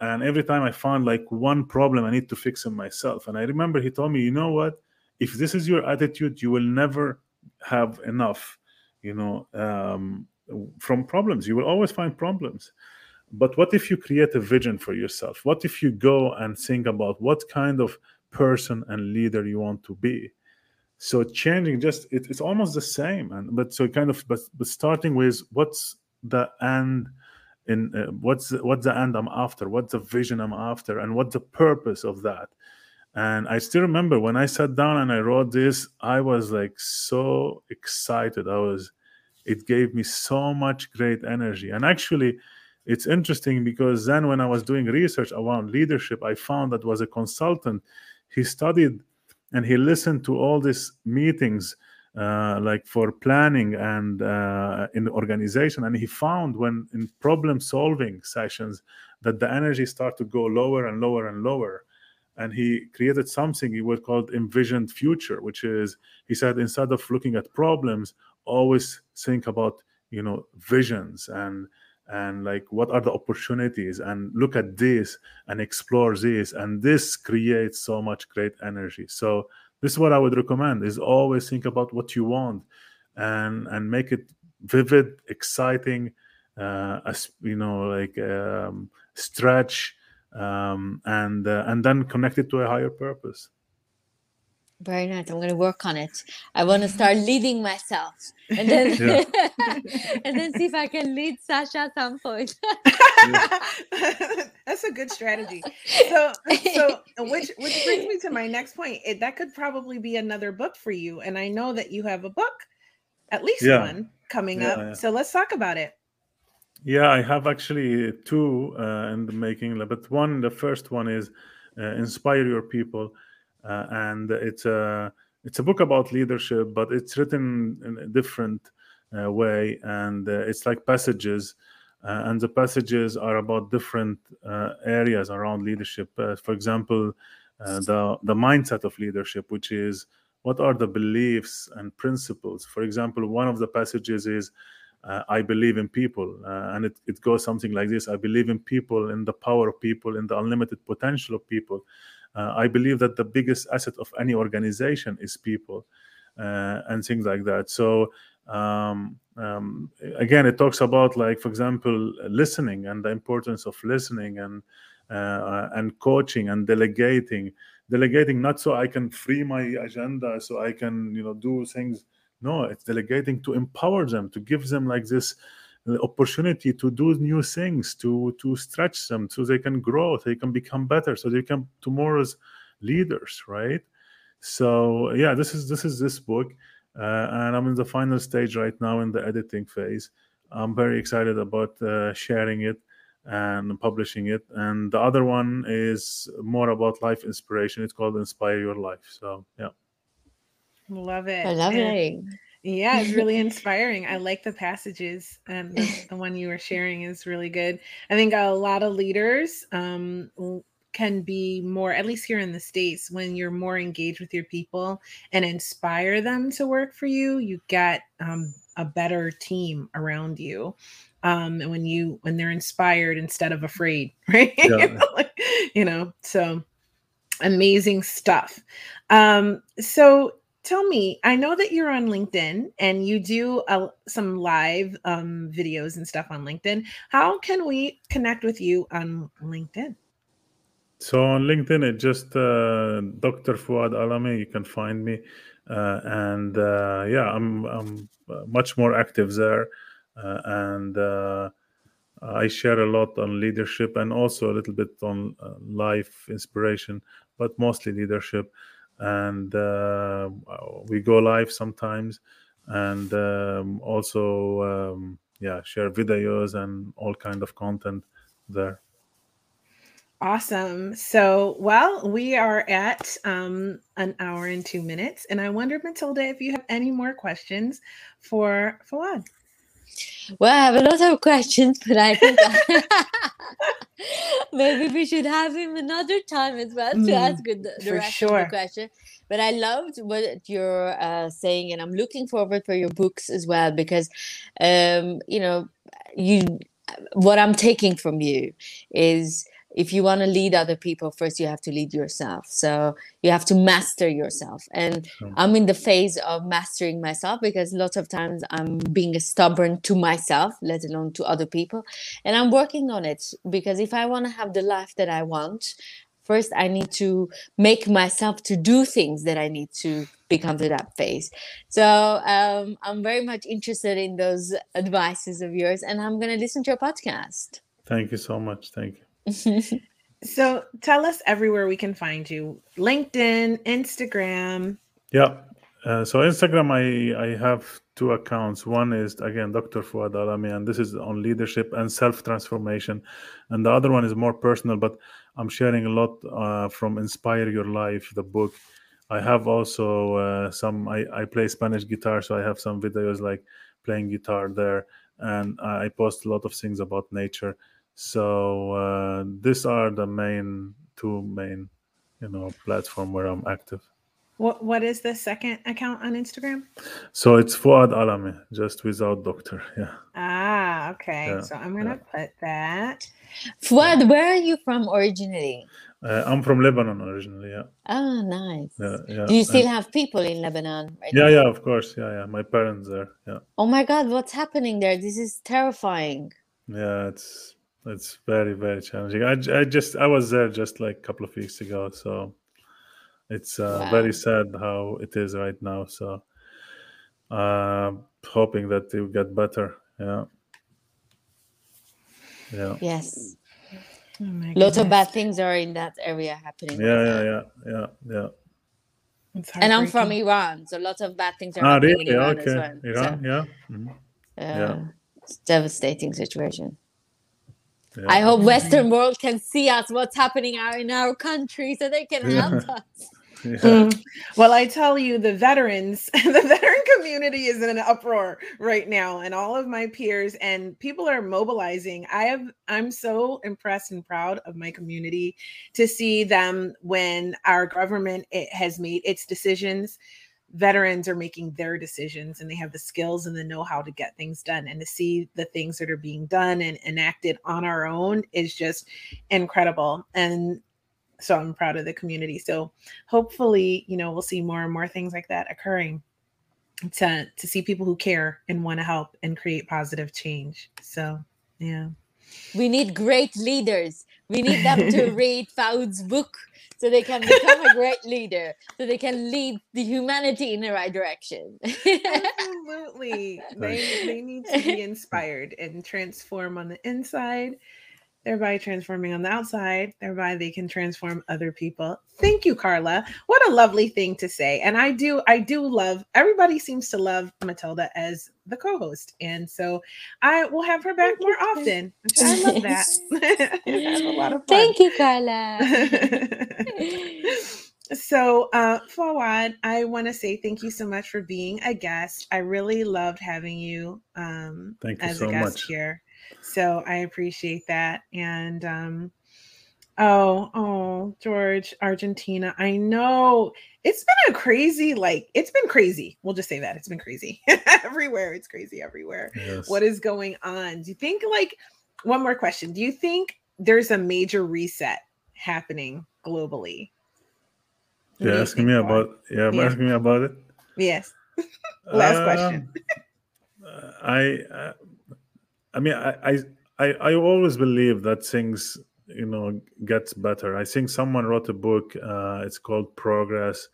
and every time I found like one problem I need to fix it myself, and I remember he told me, you know what, if this is your attitude, you will never have enough you know um, from problems you will always find problems but what if you create a vision for yourself? What if you go and think about what kind of person and leader you want to be? So changing just it, it's almost the same. And but so kind of but, but starting with what's the end in uh, what's what's the end i'm after? What's the vision i'm after? And what's the purpose of that? And I still remember when I sat down and I wrote this, I was like so excited. I was, it gave me so much great energy. And actually, it's interesting because then when I was doing research around leadership, I found that was a consultant. He studied and he listened to all these meetings uh, like for planning and uh, in the organization. And he found when in problem solving sessions that the energy start to go lower and lower and lower. And he created something he would call envisioned future which is he said instead of looking at problems always think about you know visions. And and like what are the opportunities and look at this and explore this and this creates so much great energy so this is what i would recommend is always think about what you want and and make it vivid exciting uh, as you know, like um, stretch, um, and uh, and then connect it to a higher purpose.
Very nice. I'm going to work on it. I want to start leading myself, and then and then see if I can lead Sasha at some point.
That's a good strategy. So, so which which brings me to my next point. It, that could probably be another book for you, and I know that you have a book, at least
Yeah.
one coming
Yeah,
up.
yeah.
So let's talk about it.
Yeah, I have actually two uh, in the making, but one, the first one is uh, inspire your people, uh, and it's a it's a book about leadership, but it's written in a different uh, way, and uh, it's like passages, uh, and the passages are about different uh, areas around leadership. For example, the the mindset of leadership, which is what are the beliefs and principles. For example, one of the passages is uh, I believe in people. Uh, and it, it goes something like this I believe in people, in the power of people, in the unlimited potential of people. Uh, I believe that the biggest asset of any organization is people uh, and things like that. So, um, um, again, it talks about, like, for example, listening and the importance of listening and uh, and coaching and delegating. Delegating not so I can free my agenda, so I can you know do things no it's delegating to empower them to give them like this uh, opportunity to do new things to to stretch them so they can grow they can become better so they can tomorrow's leaders right so yeah this is this is this book uh, and i'm in the final stage right now in the editing phase i'm very excited about uh, sharing it and publishing it and the other one is more about life inspiration it's called inspire your life so yeah
Love it.
I
And-
love it.
Yeah, it's really inspiring. I like the passages, and the, the one you were sharing is really good. I think a lot of leaders um, can be more, at least here in the States, when you're more engaged with your people and inspire them to work for you, you get um, a better team around you. Um, and when you when they're inspired instead of afraid, right? you,
Yeah.
like, you know, so amazing stuff. Um, so tell me, I know that you're on LinkedIn and you do uh, some live um, videos and stuff on LinkedIn. How can we connect with you on LinkedIn?
So on LinkedIn, it just uh, Dr. Fuad Alami You can find me, uh, and uh, yeah, I'm I'm uh, much more active there, uh, and I share a lot on leadership and also a little bit on life inspiration, but mostly leadership. And uh, we go live sometimes, and um, also um, yeah, share videos and all kind of content there.
Awesome. So, well, we are at um, an hour and two minutes, and I wonder, Matilda, if you have any more questions for Fawad.
Well, I have a lot of questions, but I think maybe we should have him another time as well to
Mm,
ask the, the
for
rest of
sure.
the question. But I loved what you're uh, saying, and I'm looking forward for your books as well because, um, you know, you what I'm taking from you is if you want to lead other people, first you have to lead yourself. So you have to master yourself. And I'm in the phase of mastering myself because lots of times I'm being stubborn to myself, let alone to other people. And I'm working on it because if I want to have the life that I want, first I need to make myself to do things that I need to become to that phase. So um, I'm very much interested in those advices of yours, and I'm going to listen to your podcast.
Thank you so much. Thank you.
So, tell us everywhere we can find you LinkedIn, Instagram.
Yeah. Uh, so Instagram, I I have two accounts. One is again Dr. Fuad Alami, and this is on leadership and self transformation, and the other one is more personal. But I'm sharing a lot uh, from Inspire Your Life, the book. I have also uh, some. I I play Spanish guitar, so I have some videos like playing guitar there, and I post a lot of things about nature. So uh, these are the main two main, you know, platform where I'm active.
What What is the second account on Instagram?
So it's Fuad Alami, just without doctor. Yeah.
Ah, okay.
Yeah,
So I'm gonna put that.
Fuad, where are you from originally?
Uh, I'm from Lebanon originally. Yeah.
Oh, nice.
Yeah. yeah.
Do you still
And-
have people in Lebanon right
yeah,
now?
yeah, of course. Yeah, yeah. My parents there. Yeah.
Oh my God, what's happening there? This is terrifying.
Yeah, it's it's very very challenging. I, I just I was there just like a couple of weeks ago, so it's uh,
Wow.
very sad how it is right now. So uh, hoping that it will get better. Yeah, yeah,
Yes.
Oh my
Lots of bad things are in that area happening.
yeah,
right
yeah,
now.
yeah, yeah, yeah.
And I'm from. Iran, so lots of bad things are
Ah,
happening
really?
in Iran
Okay,
as well.
Iran. Yeah. Mhm.
Uh,
Yeah.
it's devastating situation.
Yeah.
I hope Western world can see us what's happening out in our country so they can
Yeah.
help us.
Yeah.
Mm. Well, I tell you, the veterans, the veteran community is in an uproar right now, and all of my peers and people are mobilizing. I have, I'm so impressed and proud of my community to see them when our government it has made its decisions. Veterans are making their decisions, and they have the skills and the know-how to get things done. And to see the things that are being done and enacted on our own is just incredible. And so I'm proud of the community. So hopefully, you know, we'll see more and more things like that occurring to to see people who care and want to help and create positive change. So yeah.
We need great leaders. We need them to read Faud's book so they can become a great leader, so they can lead the humanity in the right direction.
Absolutely. They they need to be inspired and transform on the inside, thereby transforming on the outside, thereby they can transform other people. Thank you, Carla. What a lovely thing to say. And I do, I do love everybody seems to love Matilda as the co-host. And so I will have her back more often. I love that. That's a lot of fun.
Thank you, Carla.
so, uh, Fawad, I want to say thank you so much for being a guest. I really loved having you um,
Thank you
as
so
a guest
much.
here. So I appreciate that. And um, oh, oh, George, Argentina. I know it's been a crazy, like it's been crazy. We'll just say that it's been crazy everywhere. It's crazy everywhere
Yes.
what is going on do you think like one more question do you think there's a major reset happening globally What do
You're
you
asking me
Fawad?
about. Yeah,
Yeah.
asking me about it.
yes Last question.
Uh, I, uh, I mean, I, I, I, always believe that things, you know, gets better. I think someone wrote a book. Uh, it's called Progress,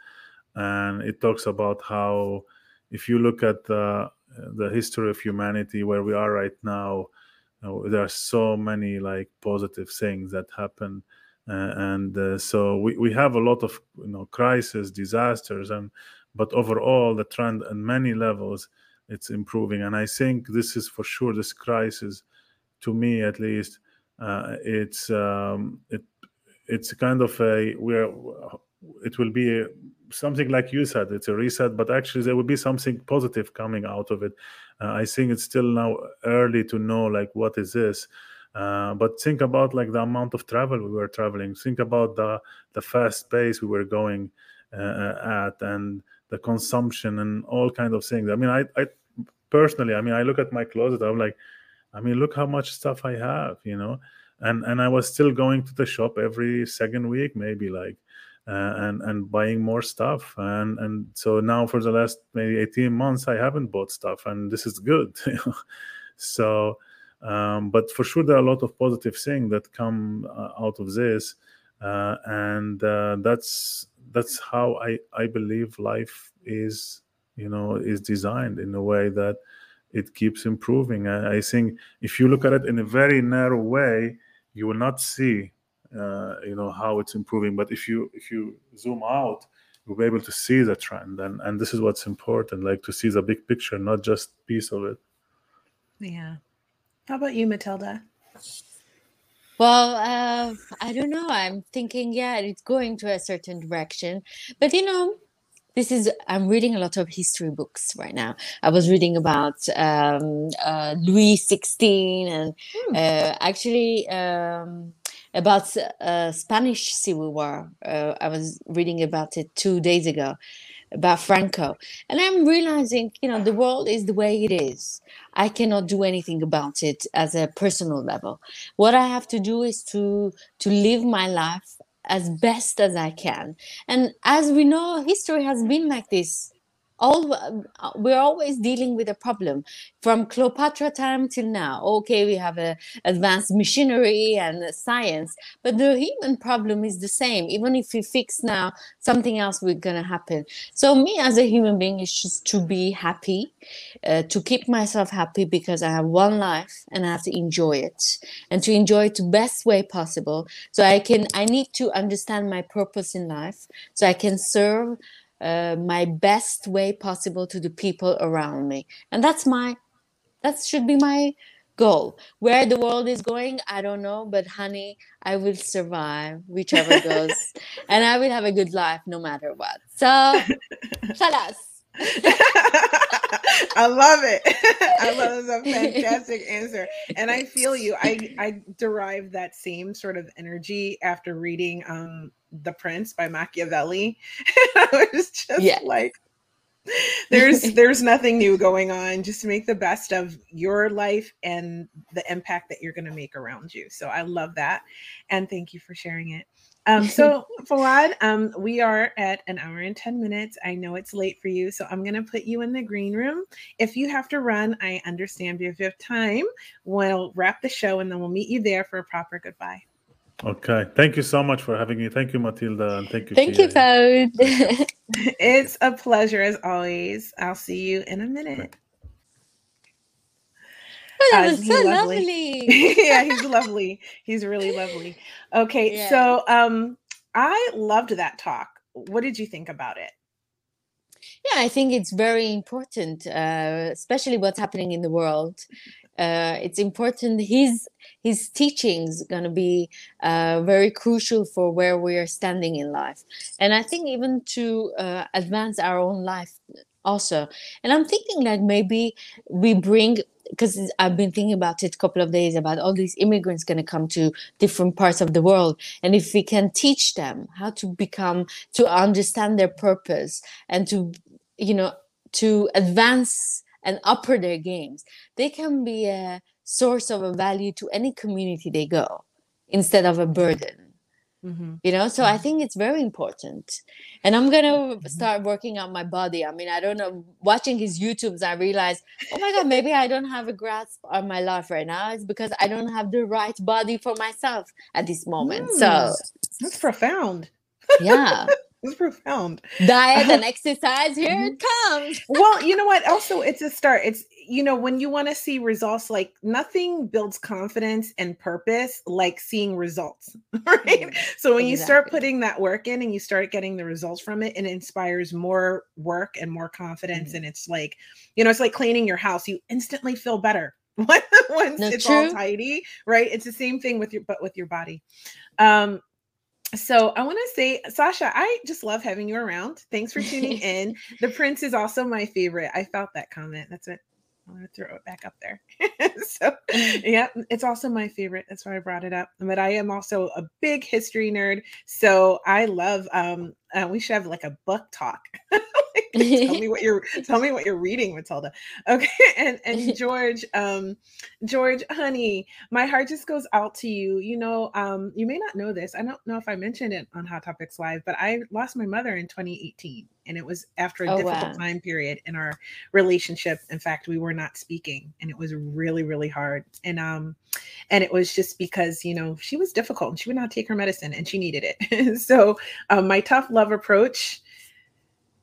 and it talks about how, if you look at the the history of humanity, where we are right now, know, there are so many like positive things that happen. Uh, and uh, so we, we have a lot of you know crisis disasters and but overall the trend on many levels it's improving. And i think this is for sure this crisis to me at least uh, it's um, it it's kind of a where it will be a, something like you said it's a reset but actually there will be something positive coming out of it. Uh, i think it's still now early to know like what is this. Uh, but think about like the amount of travel we were traveling. Think about the the fast pace we were going uh, at and the consumption and all kind of things. I mean i i personally i mean i look at my closet i'm like i mean look how much stuff i have you know? And and i was still going to the shop every second week maybe like uh, and and buying more stuff. And and so now for the last maybe 18 months i haven't bought stuff and this is good so um, but for sure there are a lot of positive things that come uh, out of this uh, and uh, that's that's how i i believe life is you know is designed in a way that it keeps improving. I, I think if you look at it in a very narrow way you will not see uh, you know how it's improving. But if you if you zoom out you'll be able to see the trend. And and this is what's important like to see the big picture not just piece of it.
Yeah. How about you matilda?
Well, uh, I don't know. I'm thinking, yeah, it's going to a certain direction. But you know, this is, I'm reading a lot of history books right now. I was reading about um, uh, Louis XVI and
Hmm.
uh, actually um, about uh, Spanish Civil War. Uh, I was reading about it two days ago about Franco. And I'm realizing, you know, the world is the way it is. I cannot do anything about it as a personal level. What I have to do is to to live my life as best as I can. And as we know, history has been like this all we're always dealing with a problem. From cleopatra time till now okay we have a advanced machinery and science but the human problem is the same. Even if we fix now something else will gonna happen. So me as a human being is just to be happy uh, to keep myself happy because i have one life and i have to enjoy it and to enjoy it the best way possible. So i can i need to understand my purpose in life. So i can serve uh, my best way possible to the people around me and that's my that should be my goal where the world is going i don't know but honey i will survive whichever goes and i will have a good life no matter what so خلاص
I love it. I love it's a fantastic answer. And I feel you. I I derive that same sort of energy after reading um The Prince by Machiavelli. I was just
Yeah.
like there's there's nothing new going on. Just make the best of your life and the impact that you're going to make around you. So I love that. And thank you for sharing it. Um, so Fawad, um, we are at an hour and 10 minutes. I know it's late for you, so I'm gonna put you in the green room. If you have to run, I understand. But if you have time, we'll wrap the show and then we'll meet you there for a proper goodbye.
Okay. Thank you so much for having me. Thank you, Matilda, and thank you.
thank you
Tia.
It's a pleasure as always. I'll see you in a minute.
Oh, that was so
lovely?
lovely.
yeah, he's lovely. He's really lovely. Okay,
Yeah.
so um I loved that talk. What did you think about it?
Yeah, I think it's very important, uh, especially what's happening in the world. Uh, it's important. His his teachings going to be uh, very crucial for where we are standing in life, and I think even to uh, advance our own life also. And I'm thinking like maybe we bring because I've been thinking about it a couple of days about all these immigrants going to come to different parts of the world, and if we can teach them how to become to understand their purpose and to you know to advance and upper their games they can be a source of a value to any community they go instead of a burden
Mm-hmm.
you know so i
Mhm.
think it's very important and i'm gonna
Mhm.
start working on my body i mean i don't know watching his youtubes i realized oh my god maybe i don't have a grasp on my life right now it's because i don't have the right body for myself at this moment so
Mm. That's profound.
yeah
It's profound.
diet and exercise here it comes
well, you know what? Also, it's a start. It's you know when you want to see results, like nothing builds confidence and purpose like seeing results, right?
Mm,
So when you start putting that work in and you start getting the results from it, it inspires more work and more confidence.
Mhm.
And it's like, you know, it's like cleaning your house. You instantly feel better once
No,
it's all tidy, right? It's the same thing with your but with your body. Um, so I want to say, Sasha, I just love having you around. Thanks for tuning in. The Prince is also my favorite. I felt that comment. That's it. I'm gonna throw it back up there. so yeah, it's also my favorite. That's why I brought it up. But I am also a big history nerd. So I love um uh, we should have like a book talk. tell me what you're tell me what you're reading, Matilda. Okay. And and George, um, George, honey, my heart just goes out to you. You know, um, you may not know this. I don't know if I mentioned it on Hot Topics Live, but I lost my mother in 2018. And it was after a
Oh,
difficult
wow.
time period in our relationship. In fact, we were not speaking and it was really, really hard. And um, and it was just because you know she was difficult and she would not take her medicine and she needed it. so um, my tough love approach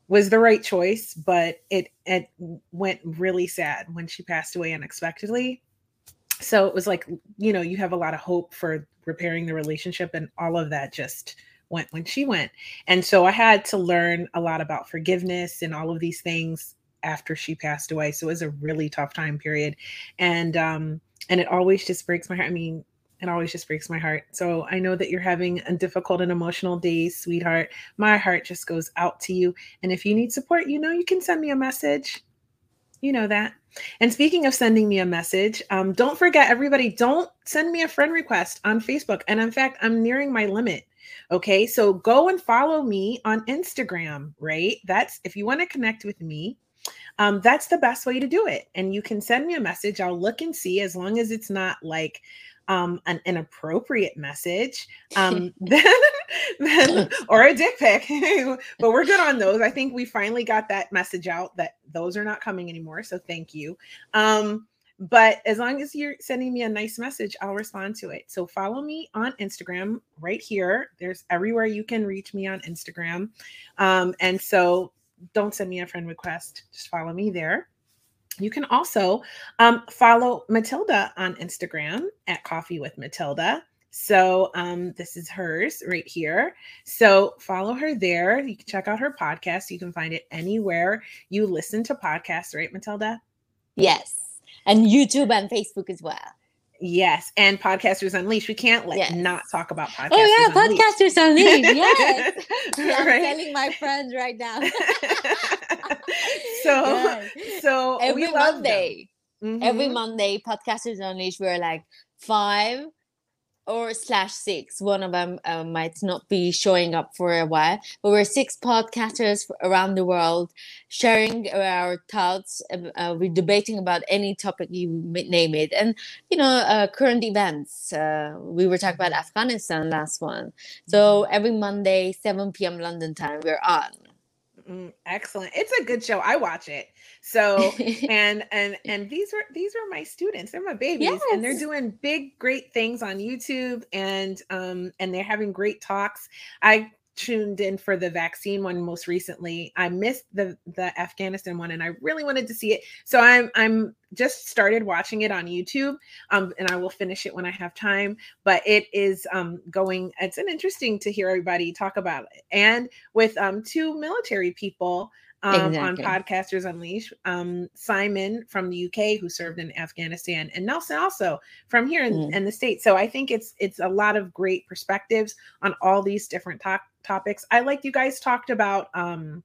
was the right choice, but it it went really sad when she passed away unexpectedly. So it was like, you know, you have a lot of hope for repairing the relationship and all of that just went when she went. And so I had to learn a lot about forgiveness and all of these things after she passed away. So it was a really tough time period. And um and it always just breaks my heart. I mean, it always just breaks my heart. So I know that you're having a difficult and emotional day, sweetheart. My heart just goes out to you. And if you need support, you know, you can send me a message. You know that. And speaking of sending me a message, um, don't forget, everybody, don't send me a friend request on Facebook. And in fact, I'm nearing my limit. Okay. So go and follow me on Instagram, right? That's if you want to connect with me. Um, that's the best way to do it. And you can send me a message. I'll look and see as long as it's not like um, an inappropriate message, um, then, then or a dick pic, but we're good on those. I think we finally got that message out that those are not coming anymore. So thank you. Um, but as long as you're sending me a nice message, I'll respond to it. So follow me on Instagram right here. There's everywhere you can reach me on Instagram. Um, and so don't send me a friend request, just follow me there. You can also um, follow Matilda on Instagram at Coffee with Matilda. So um, this is hers right here. So follow her there. You can check out her podcast. You can find it anywhere you listen to podcasts, right, Matilda?
Yes. And YouTube and Facebook as well.
Yes, and Podcasters Unleashed. We can't let yes. not talk about Podcasters.
Oh yeah, Unleashed. Podcasters Unleashed. Yes, I'm right? telling my friends right now.
so, yes. so
every Monday, mm-hmm. every Monday, Podcasters Unleashed. We're like five or slash six. One of them uh, might not be showing up for a while, but we're six podcasters around the world sharing our thoughts. Uh, we're debating about any topic you name it, and you know, uh, current events. Uh, we were talking about Afghanistan last one. So every Monday, seven p.m. London time, we're on.
Mm, excellent. It's a good show. I watch it. So and and and these are these are my students. They're my babies yes. and they're doing big great things on YouTube and um and they're having great talks. I tuned in for the vaccine one most recently. I missed the the Afghanistan one and I really wanted to see it. So I'm I'm just started watching it on YouTube. Um and I will finish it when I have time, but it is um going it's an interesting to hear everybody talk about it. And with um two military people um, exactly. on Podcasters Unleashed. Um, Simon from the UK who served in Afghanistan, and Nelson also from here in, mm. in, the states. So I think it's it's a lot of great perspectives on all these different to- topics. I like you guys talked about um,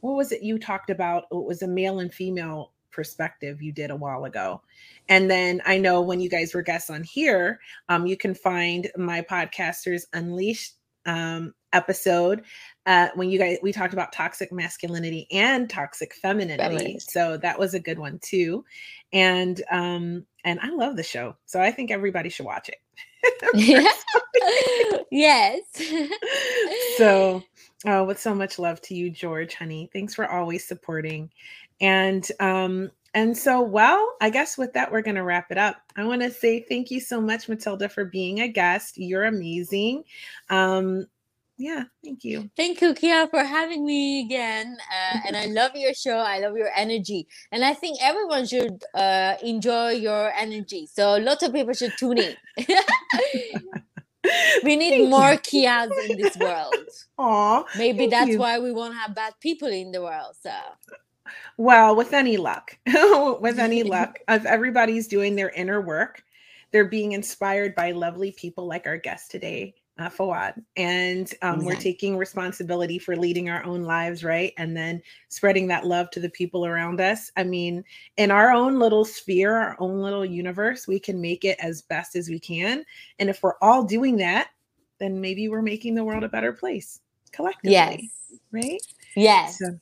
what was it you talked about? It was a male and female perspective you did a while ago. And then I know when you guys were guests on here, um, you can find my podcasters unleashed um, episode uh, when you guys we talked about toxic masculinity and toxic femininity. So that was a good one too. And um and I love the show. So I think everybody should watch it.
yes.
so oh, with so much love to you, George, honey. Thanks for always supporting. And um and so, well, I guess with that, we're going to wrap it up. I want to say thank you so much, Matilda, for being a guest. You're amazing. Um, yeah, thank you.
Thank you, Kia, for having me again. Uh, and I love your show. I love your energy. And I think everyone should uh, enjoy your energy. So lots of people should tune in. we need thank more you. Kias in this world.
Aw.
Maybe that's you. why we won't have bad people in the world. So
well, with any luck, with any luck, if everybody's doing their inner work, they're being inspired by lovely people like our guest today uh, Fawad. And um, we're taking responsibility for leading our own lives, right? And then spreading that love to the people around us. I mean, in our own little sphere, our own little universe, we can make it as best as we can. And if we're all doing that, then maybe we're making the world a better place collectively.
Yes.
Right?
Yes.
So,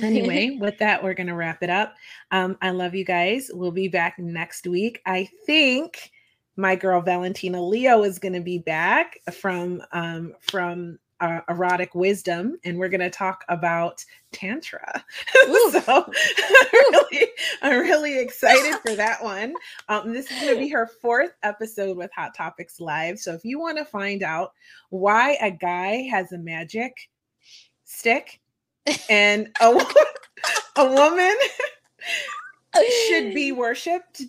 anyway, with that, we're going to wrap it up. Um, I love you guys. We'll be back next week. I think my girl Valentina Leo is going to be back from um, from uh, erotic wisdom, and we're going to talk about tantra. so I'm really, I'm really excited for that one. Um, this is going to be her fourth episode with Hot Topics Live. So if you want to find out why a guy has a magic stick and a, a woman should be worshipped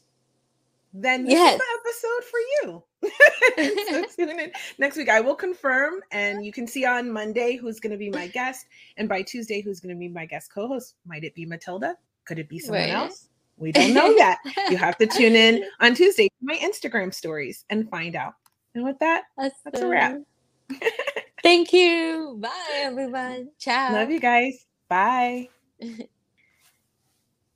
then this yes. is the episode for you. so tune in next week. I will confirm, and you can see on Monday who's going to be my guest, and by Tuesday who's going to be my guest co-host. Might it be Matilda? Could it be someone else? We don't know yet. you have to tune in on Tuesday to my Instagram stories and find out. And with that, that's, that's a wrap.
Thank you. Bye, everyone. Ciao.
Love you guys. Bye.